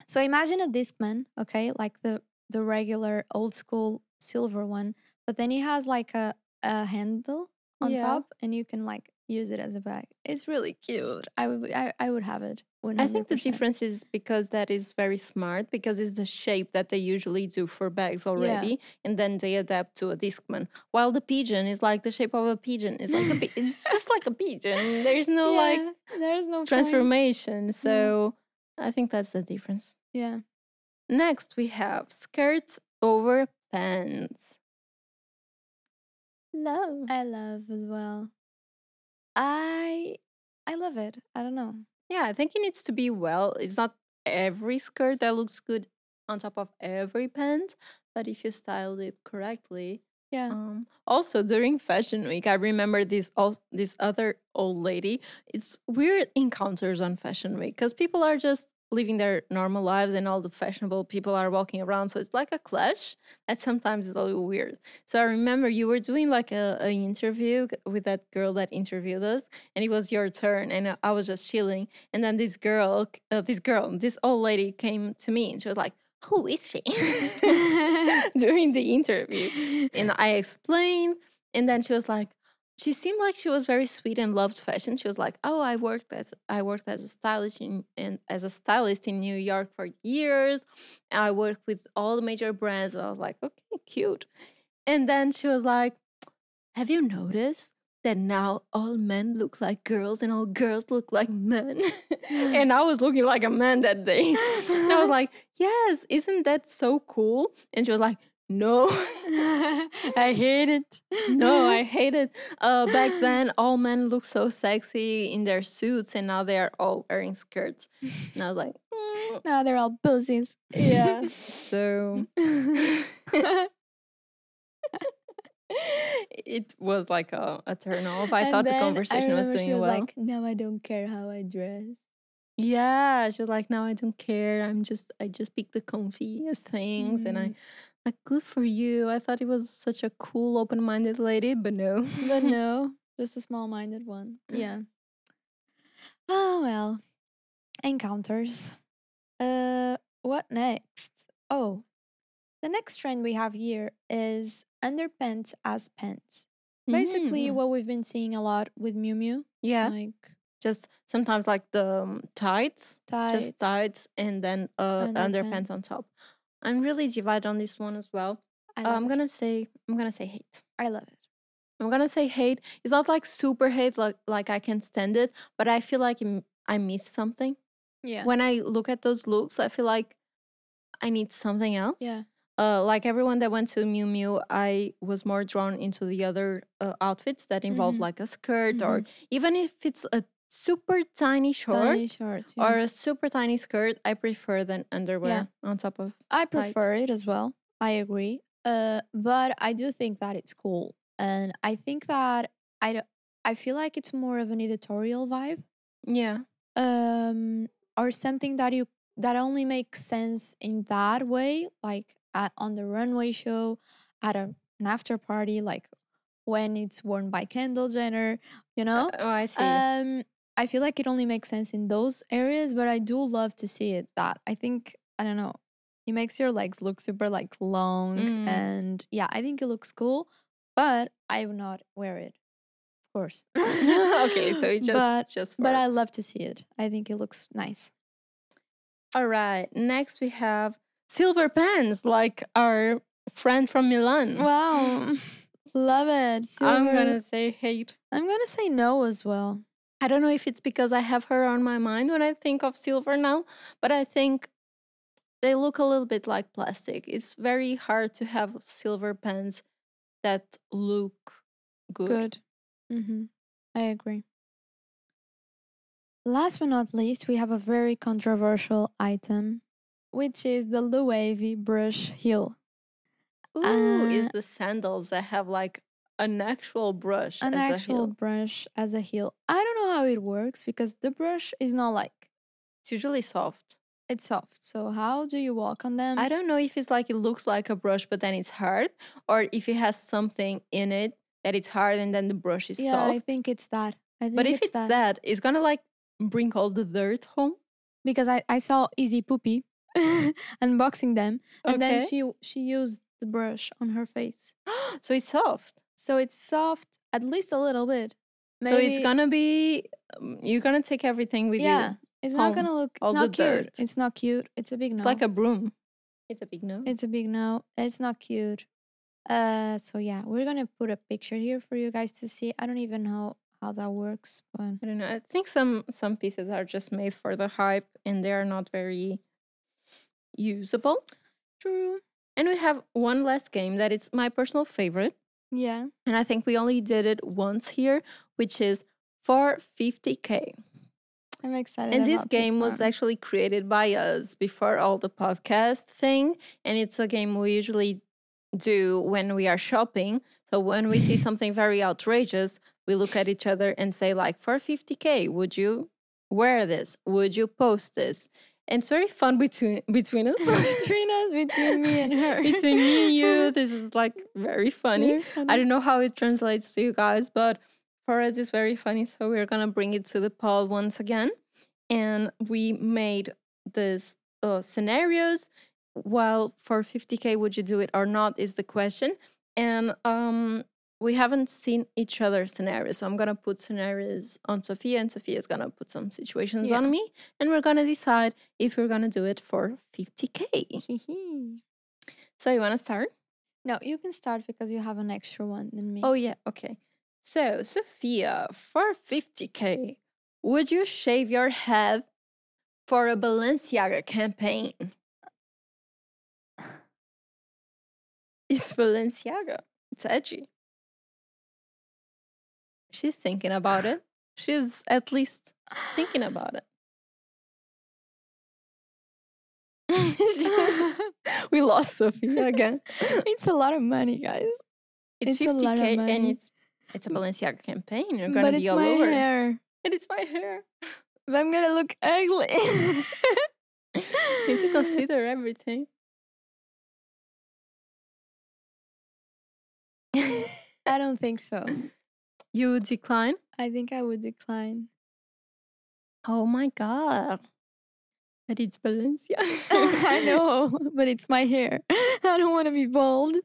S2: So imagine a Discman, okay, like the the regular old school silver one, but then it has like a a handle on
S1: Yeah.
S2: top, and you can like use it as a bag. It's really cute. I would I, I would have it. 100%.
S1: I think the difference is because that is very smart because it's the shape that they usually do for bags already, and then they adapt to a Discman. While the pigeon is like the shape of a pigeon. It's like a pi- it's just like a pigeon. There's no like
S2: there's no point.
S1: transformation. So I think that's the difference.
S2: Yeah.
S1: Next, we have skirts over pants. Love.
S2: I love as well. I I love it. I don't know.
S1: Yeah, I think it needs to be well. It's not every skirt that looks good on top of every pant, but if you styled it correctly.
S2: Yeah.
S1: Um, also, during Fashion Week, I remember this this other old lady. It's weird encounters on Fashion Week because people are just living their normal lives and all the fashionable people are walking around. So it's like a clash that sometimes is a little weird. So I remember you were doing like a, a interview with that girl that interviewed us, and it was your turn, and I- was just chilling. And then this girl, uh, this girl, this old lady came to me, and she was like, "Who is she?" during the interview, and I explained, and then she was like. She seemed like she was very sweet and loved fashion. She was like, "Oh, I worked as I worked as a stylist in and as a stylist in New York for years. I worked with all the major brands." I was like, "Okay, cute." And then she was like, Have you noticed that now all men look like girls and all girls look like men? and I was looking like a man that day. And I was like, Yes, isn't that so cool? And she was like, No,
S2: I hate it.
S1: no, I hate it. Uh, back then, all men look so sexy in their suits, and now they are all wearing skirts. And I was like, "Mm,
S2: now they're all pussies.
S1: Yeah. So it was like a, a turn off. I
S2: And
S1: thought the conversation was doing
S2: she was
S1: well.
S2: like, "Now I don't care how I dress."
S1: Yeah, she was like, "No, I don't care. I'm just, I just pick the comfiest things." And I, like, good for you. I thought it was such a cool, open-minded lady, but no.
S2: But no, just a small-minded one. Yeah. Oh well. Encounters. Uh, what next? Oh, the next trend we have here is underpants as pants. Basically,
S1: Mm.
S2: what we've been seeing a lot with Miu Miu,
S1: yeah,
S2: like
S1: just sometimes like the um, tights,
S2: tights.
S1: just tights, and then uh, underpants.
S2: Underpants.
S1: on top. I'm really divided on this one as well.
S2: I
S1: Uh, I'm
S2: it.
S1: gonna say, I'm gonna say hate.
S2: I love it.
S1: I'm gonna say hate. It's not like super hate, like like I can stand it, but I feel like I miss something.
S2: Yeah.
S1: When I look at those looks, I feel like I need something else.
S2: yeah.
S1: Uh, like everyone that went to Miu Miu, I was more drawn into the other uh, outfits that involve
S2: Mhm.
S1: like a skirt or even if it's a super tiny short
S2: Tiny shorts.
S1: or a super tiny skirt, I prefer than underwear on top of.
S2: I
S1: tights.
S2: prefer it as well. I agree. Uh, but I do think that it's cool, and I think that I I feel like it's more of an editorial vibe,
S1: Yeah.
S2: um, or something that you that only makes sense in that way, like at on the runway show, at a, an after party, like when it's worn by Kendall Jenner, you know.
S1: Oh, I see.
S2: Um, I feel like it only makes sense in those areas, but I do love to see it. That I think I don't know, it makes your legs look super like long,
S1: Mm.
S2: and yeah, I think it looks cool. But I would not wear it, of course.
S1: okay, so it's just
S2: but
S1: just
S2: but I love to see it. I think it looks nice.
S1: All right. Next we have silver pens, like our friend from Milan.
S2: Wow, love it.
S1: I'm gonna say hate.
S2: I'm gonna say no as well.
S1: I don't know if it's because I have her on my mind when I think of silver now, but I think they look a little bit like plastic. It's very hard to have silver pens that look good.
S2: Good. Mm-hmm. I agree. Last but not least, we have a very controversial item, which is the Loewe brush heel.
S1: Ooh, is
S2: Uh,
S1: the sandals that have like an actual brush
S2: An
S1: as
S2: actual
S1: a heel.
S2: brush as a heel. I don't know how it works because the brush is not like
S1: It's usually soft.
S2: it's soft. So how do you walk on them?
S1: I don't know if it's like it looks like a brush, but then it's hard, or if it has something in it that it's hard and then the brush is
S2: yeah,
S1: soft.
S2: I think it's that. I think
S1: but if
S2: it's,
S1: it's that. it's gonna like bring all the dirt home.
S2: because I, I saw Easy Poopy mm-hmm. unboxing them and then she she used the brush on her face.
S1: so it's soft.
S2: So it's soft, at least a little bit.
S1: So it's gonna be um, you're gonna take everything with
S2: yeah.
S1: you.
S2: It's not gonna look. It's
S1: all the
S2: not cute.
S1: dirt.
S2: It's not cute. It's a big no.
S1: It's like a broom. It's a big no.
S2: It's a big no. It's not cute. Uh. So yeah, we're gonna put a picture here for you guys to see. I don't even know how that works, but
S1: I don't know. I think some some pieces are just made for the hype and they are not very usable.
S2: true.
S1: And we have one last game that is my personal favorite.
S2: Yeah.
S1: And I think we only did it once here, which is for 50k.
S2: I'm excited.
S1: And this game was
S2: one.
S1: actually created by us before all the podcast thing. And it's a game we usually do when we are shopping. So when we see something very outrageous, we look at each other and say, like, for 50K, would you wear this? Would you post this? And it's very fun between between us.
S2: between us, between me and her.
S1: between me and you. This is like very funny.
S2: Very
S1: I don't know how it translates to you guys, but for us it's very funny. So we're gonna bring it to the poll once again, and we made this uh, scenarios. well for 50k, would you do it or not? Is the question, and um, we haven't seen each other's scenarios. So I'm gonna put scenarios on Sophia, and Sophia's gonna put some situations
S2: Yeah.
S1: on me, and we're gonna decide if we're gonna do it for 50k. So you wanna start?
S2: no, you can start because you have an extra one than me.
S1: Oh, yeah. Okay. So, Sophia, for 50K, would you shave your head for a Balenciaga campaign? It's Balenciaga. It's edgy. She's thinking about it. She's at least thinking about it. we lost Sophia again.
S2: it's a lot of money, guys.
S1: It's,
S2: It's a lot of
S1: 50k and it's it's a Balenciaga campaign. You're gonna
S2: but
S1: be
S2: it's
S1: all
S2: my
S1: over.
S2: hair.
S1: And it's my hair.
S2: But I'm gonna look ugly.
S1: You need to consider everything.
S2: I don't think so.
S1: You would decline?
S2: I think I would decline.
S1: Oh my god. But it's Balenciaga.
S2: I know, but it's my hair. I don't want to be bald.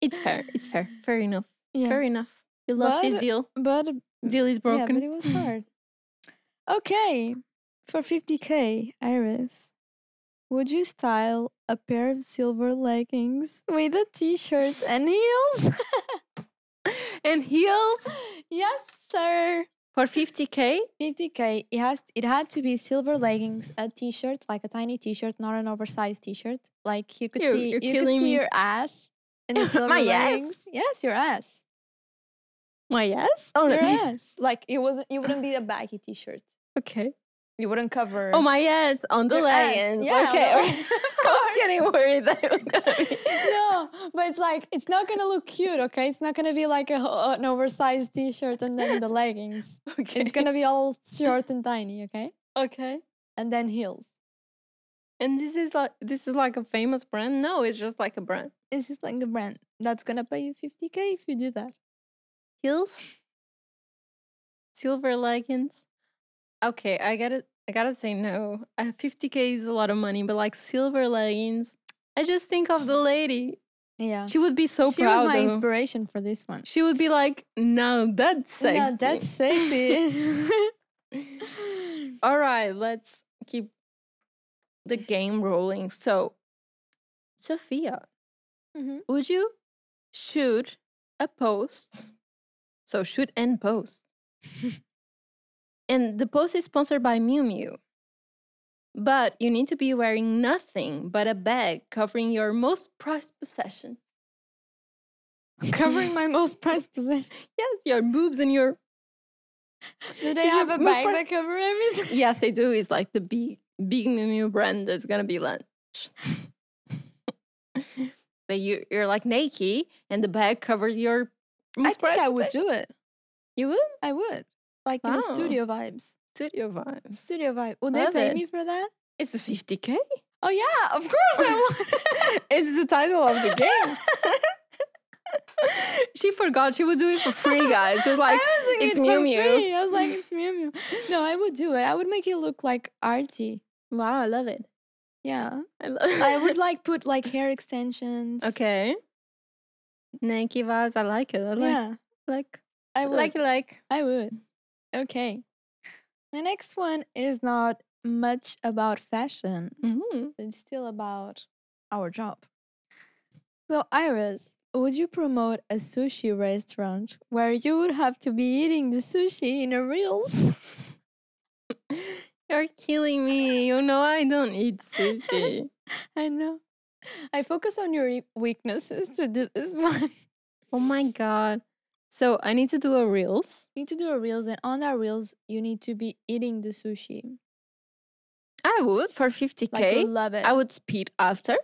S1: It's fair. It's fair. Fair enough.
S2: yeah,
S1: Fair enough. You lost this
S2: But-
S1: deal.
S2: but
S1: Deal is broken.
S2: yeah, but it was hard. okay, for 50k, Iris, would you style a pair of silver leggings with a t-shirt and heels?
S1: and heels?
S2: yes, sir.
S1: For 50k?
S2: 50k. It has it had to be silver leggings, a t-shirt, like a tiny t-shirt, not an oversized t-shirt. Like you could
S1: You're-
S2: see
S1: you're
S2: you could see
S1: me.
S2: your ass in the silver
S1: My ass?
S2: leggings. Yes, your ass.
S1: My yes? Oh,
S2: Your
S1: no.
S2: ass. Like it wasn't it wouldn't be a baggy t-shirt.
S1: okay.
S2: You wouldn't cover
S1: Oh, my yes. On the
S2: ass.
S1: leggings.
S2: Yeah,
S1: okay.
S2: leg-
S1: I was getting worried that it was gonna be.
S2: no, but it's like it's not gonna look cute, okay? It's not gonna be like a, uh, an oversized t-shirt and then the leggings.
S1: Okay.
S2: It's gonna be all short and tiny, okay?
S1: okay.
S2: And then heels.
S1: And this is like this is like a famous brand? No, it's just like a brand.
S2: It's just like a brand that's gonna pay you 50k if you do that.
S1: Heels? Silver leggings? Okay, I gotta I gotta say no. Uh, 50k is a lot of money, but like silver leggings, I just think of the lady.
S2: Yeah.
S1: She would be so
S2: she
S1: proud.
S2: She was my
S1: though.
S2: inspiration for this one.
S1: She would be like, no, that's sexy.
S2: Yeah, that's sexy.
S1: All right, let's keep the game rolling. So, Sophia,
S2: Mhm.
S1: would you shoot a post? So, shoot and post. and the post is sponsored by Miu Miu. But you need to be wearing nothing but a bag covering your most prized possession.
S2: Covering my most prized possession.
S1: Yes, your boobs and your.
S2: Do they have a bag
S1: pri-
S2: that cover everything?
S1: Yes, they do. It's like the big, big Miu Miu brand that's gonna be launched. but you, you're like Nike, and the bag covers your.
S2: I
S1: most
S2: think
S1: prized
S2: I would do it.
S1: You would
S2: I would. Like in the
S1: oh.
S2: studio vibes.
S1: studio vibes.
S2: Studio vibe. Would
S1: Love
S2: they pay
S1: it.
S2: me for that?
S1: It's a 50k.
S2: Oh yeah, of course I would.
S1: it's the title of the game. she forgot she would do it for free, guys. She was like, it's Miu Miu.
S2: free. I was like, it's Miu Miu. No, I would do it. I would make it look like arty.
S1: "Wow, I love it.
S2: Yeah.
S1: I love."
S2: I would like put like hair extensions.
S1: okay. Nike vibes. I like it. I like,
S2: Yeah.
S1: like,
S2: I would.
S1: like, like.
S2: I would. Okay. My next one is not much about fashion.
S1: Mhm.
S2: It's still about our job. So, Iris, would you promote a sushi restaurant where you would have to be eating the sushi in a reels?
S1: You're killing me. You know I don't eat sushi.
S2: I know. I focus on your weaknesses to do this one.
S1: oh my god. So I need to do a reels.
S2: You need to do a reels, and on that reels, you need to be eating the sushi.
S1: I would for 50k.
S2: Like, you love it.
S1: I would speed after.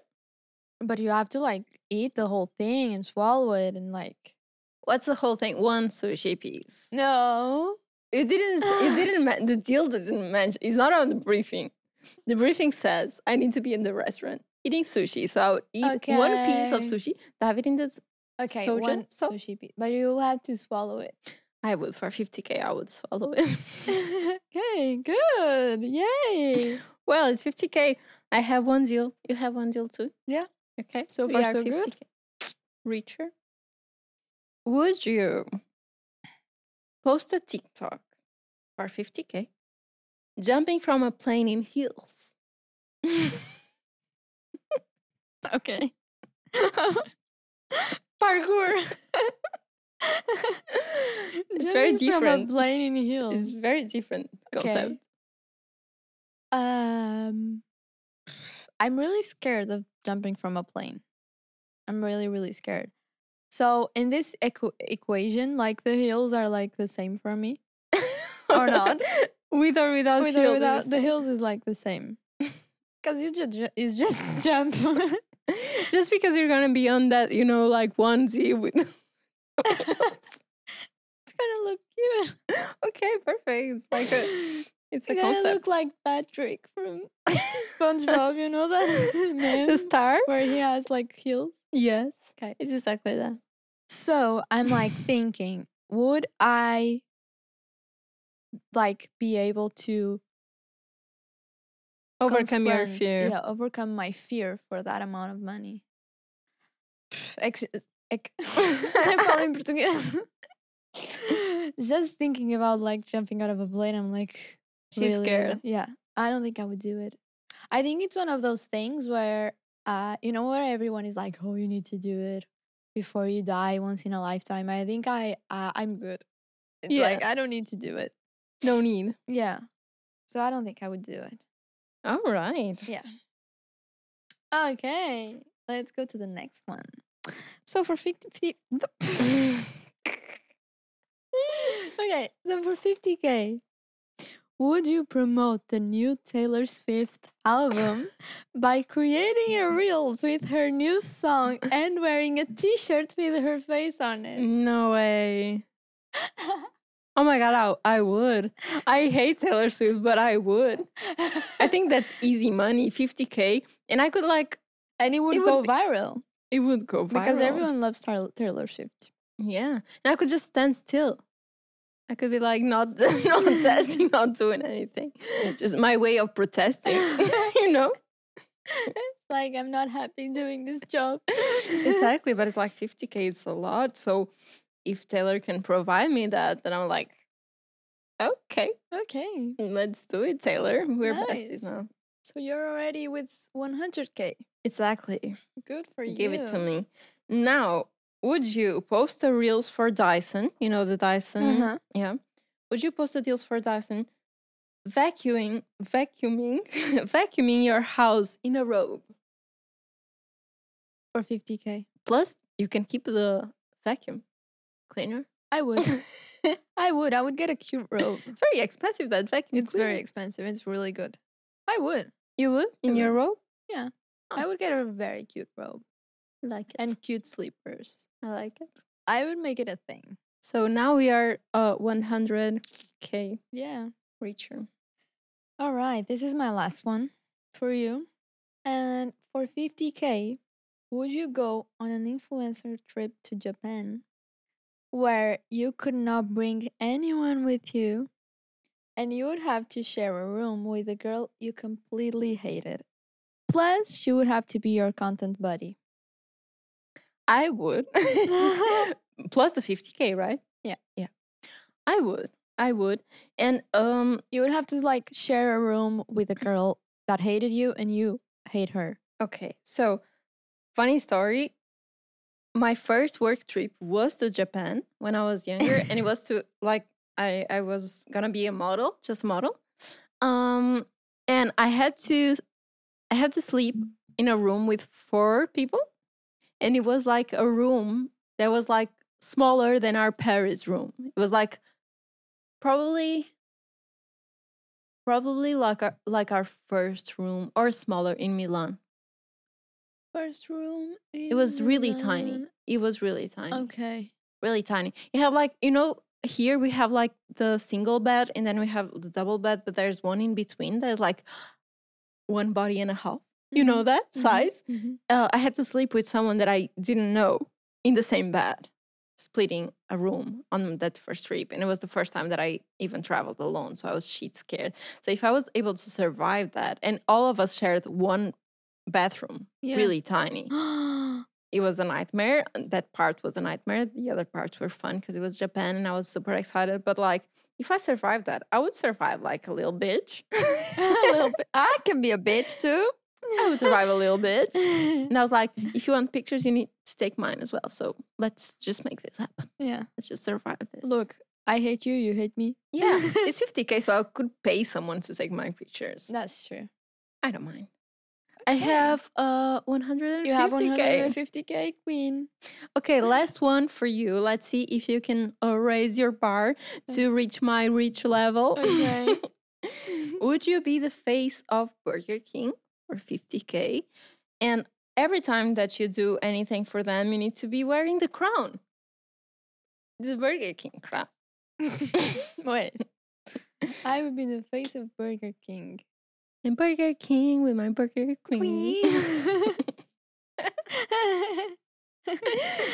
S2: but you have to like eat the whole thing and swallow it and like.
S1: What's the whole thing? One sushi piece.
S2: No.
S1: It didn't. It didn't. The deal doesn't mention. It's not on the briefing. The briefing says I need to be in the restaurant eating sushi. So I would eat one piece of sushi. Have it in the.
S2: Okay,
S1: Soja
S2: one
S1: sauce?
S2: sushi piece, but you have to swallow it.
S1: I would for 50k. I would swallow it.
S2: okay, good. Yay.
S1: well, it's 50k. I have one deal. You have one deal too.
S2: Yeah.
S1: Okay.
S2: So far, so good.
S1: 50K. Reacher. Would you post a TikTok for 50k jumping from a plane in heels?
S2: okay. Parkour.
S1: It's very
S2: Jumping from a
S1: different.
S2: plane in heels.
S1: It's very different concept. Okay.
S2: Um, I'm really scared of jumping from a plane. I'm really, really scared. So in this equ- equation, like the hills are like the same for me. Or not.
S1: With or without
S2: With or without, the hills is like the same. Because you just it's just jump.
S1: Just because you're gonna be on that, you know, like onesie with.
S2: it's gonna look cute.
S1: okay, perfect. It's like a, it's a
S2: It's gonna
S1: concept.
S2: look like Patrick from SpongeBob. You know that
S1: the star.
S2: where he has like heels.
S1: Yes.
S2: Okay.
S1: It's exactly that.
S2: So I'm like thinking, would I like be able to
S1: Overcome your fear.
S2: Yeah, overcome my fear for that amount of money. Ex- ec- Nem falo em português. Just thinking about like jumping out of a plane, I'm like,
S1: She's
S2: really,
S1: scared.
S2: Yeah, I don't think I would do it. I think it's one of those things where, uh, you know, where everyone is like, "Oh, you need to do it before you die once in a lifetime." I think I, uh, I'm good. It's
S1: Yeah.
S2: like I don't need to do it.
S1: No need.
S2: Yeah. So I don't think I would do it.
S1: All right.
S2: Yeah. Okay. Let's go to the next one. So for 50, 50 Okay, so for 50k, would you promote the new Taylor Swift album by creating a reels with her new song and wearing a t-shirt with her face on it?
S1: No way. Oh my god, I, I would. I hate Taylor Swift, but I would. I think that's easy money, 50k, and I could like
S2: and it would
S1: it
S2: go
S1: would
S2: viral
S1: it would go viral.
S2: because everyone loves Taylor Swift.
S1: Yeah, and I could just stand still. I could be like not not dancing, not doing anything. Just my way of protesting, you know.
S2: like I'm not happy doing this job.
S1: exactly, but it's like 50k. It's a lot. So if Taylor can provide me that, then I'm like, okay,
S2: Okay.
S1: let's do it, Taylor. We're
S2: Nice.
S1: besties now.
S2: So you're already with 100k.
S1: Exactly.
S2: Good for you.
S1: Give it to me. Now, would you post the reels for Dyson? You know the Dyson.
S2: Uh-huh.
S1: Yeah. Would you post the deals for Dyson? Vacuuming, vacuuming, vacuuming your house in a robe.
S2: For 50k.
S1: Plus, you can keep the vacuum cleaner.
S2: I would. I would. I would get a cute robe.
S1: It's very expensive that vacuum.
S2: It's very expensive. It's really good. I would.
S1: You would in
S2: I
S1: your robe?
S2: Yeah.
S1: Oh.
S2: I would get a very cute robe
S1: I like it.
S2: and cute sleepers.
S1: I like it.
S2: I would make it a thing.
S1: So now we are uh 100k
S2: Yeah.
S1: richer.
S2: All right. This is my last one for you. And for 50k, would you go on an influencer trip to Japan where you could not bring anyone with you and you would have to share a room with a girl you completely hated? Plus, she would have to be your content buddy.
S1: I would. Plus the 50k, right?
S2: Yeah.
S1: Yeah. I would. I would. And um
S2: You would have to like share a room with a girl that hated you and you hate her.
S1: okay. So funny story. My first work trip was to Japan when I was younger and it was to like I I was to be a model, just model. Um and I had to I had to sleep in a room with four people and it was like a room that was like smaller than our Paris room. It was like probably probably like our like our first room or smaller in Milan.
S2: First room.
S1: It was really tiny. It was really tiny.
S2: Okay.
S1: Really tiny. You have like you know here we have like the single bed and then we have the double bed, but there's one in between that is like one body and a half. You know that
S2: Mhm.
S1: size?
S2: Mhm.
S1: uh, I had to sleep with someone that I didn't know in the same bed, splitting a room on that first trip. And it was the first time that I even traveled alone. So I was shit scared. So if I was able to survive that, and all of us shared one bathroom,
S2: Yeah.
S1: really tiny, it was a nightmare. That part was a nightmare. The other parts were fun because it was Japan and I was super excited. But like, if I survived that, I would survive like a little bitch.
S2: a little bit. I can be a bitch too.
S1: I would survive a little bitch. And I was like, if you want pictures, you need to take mine as well. So let's just make this happen.
S2: yeah.
S1: Let's just survive this.
S2: Look, I hate you. You hate me.
S1: Yeah, it's 50k, so I could pay someone to take my pictures.
S2: That's true.
S1: I don't mind. I have uh 150k.
S2: You have 150k, queen.
S1: Okay, last one for you. Let's see if you can uh, raise your bar to reach my reach level.
S2: Okay.
S1: Would you be the face of Burger King for 50k? And every time that you do anything for them, you need to be wearing the crown. The Burger King crown.
S2: Wait. I would be the face of Burger King.
S1: And Burger King with my Burger Queen.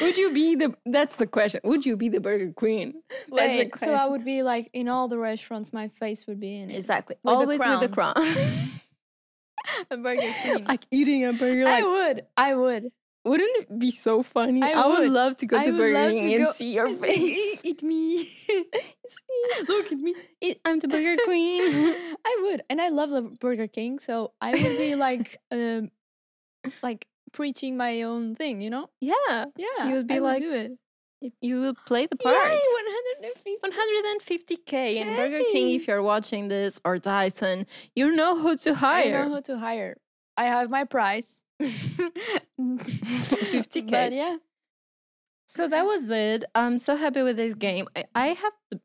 S1: Would you be the that's the question. Would you be the Burger Queen? That's the
S2: so I would be like in all the restaurants, my face would be in it.
S1: Exactly.
S2: With the
S1: Always with the crown.
S2: a Burger King.
S1: like eating a burger.
S2: I would. I would.
S1: Wouldn't it be so funny?
S2: I
S1: would.
S2: would.
S1: love to go
S2: I
S1: to
S2: would
S1: Burger King and
S2: go-
S1: see your face.
S2: Eat me.
S1: It's me.
S2: Look at me.
S1: It- I'm the Burger Queen.
S2: I would, and I love Burger King, so I would be like, um, like preaching my own thing, you know?
S1: yeah.
S2: Yeah, You
S1: would be
S2: I
S1: like-
S2: do it.
S1: if you will play the part.
S2: Yay, 150.
S1: 150k and Burger King if you're watching this or Dyson, you know who to hire.
S2: I know who to hire. I have my price.
S1: 50K.
S2: But yeah.
S1: So that was it. I'm so happy with this game. I, I have the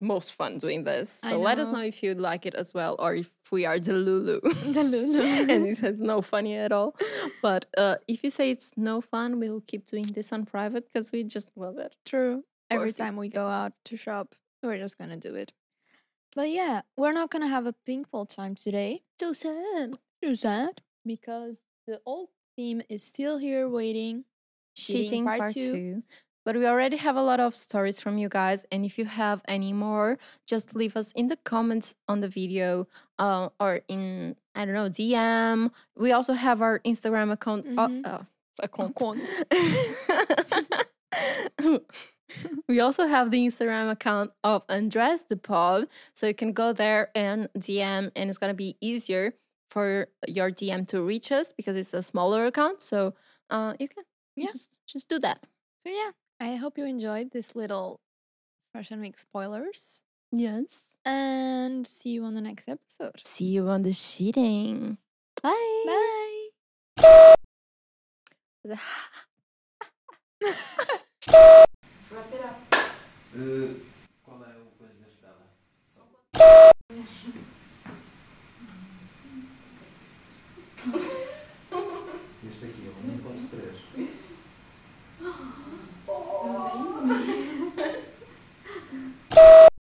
S1: most fun doing this. So let us
S2: know.
S1: if you like it as well or if we are the Lulu.
S2: The Lulu.
S1: and it has no funny at all. But uh, if you say it's no fun, we'll keep doing this on private because we just love it.
S2: True.
S1: Or
S2: Every time we go out to shop, we're just gonna do it. But yeah, we're not gonna have a pink ball time today.
S1: So sad.
S2: Too sad because the old team is still here waiting. Cheating part two.
S1: But we already have a lot of stories from you guys. And if you have any more, just leave us in the comments on the video uh, or in, I don't know, DM. We also have our Instagram account. uh,
S2: Mhm.
S1: uh, account.
S2: Account.
S1: we also have the Instagram account of Undress the Pod. So you can go there and DM, and it's going to be easier for your DM to reach us because it's a smaller account. So uh, you can
S2: Yeah.
S1: just, just do that.
S2: So yeah, I hope you enjoyed this little Fashion Week spoilers.
S1: Yes.
S2: And see you on the next episode.
S1: See you on the sheeting. Bye.
S2: Bye.
S3: Eh, qual é o coisa da escada? Só- Este aqui é um 1.3. Oh.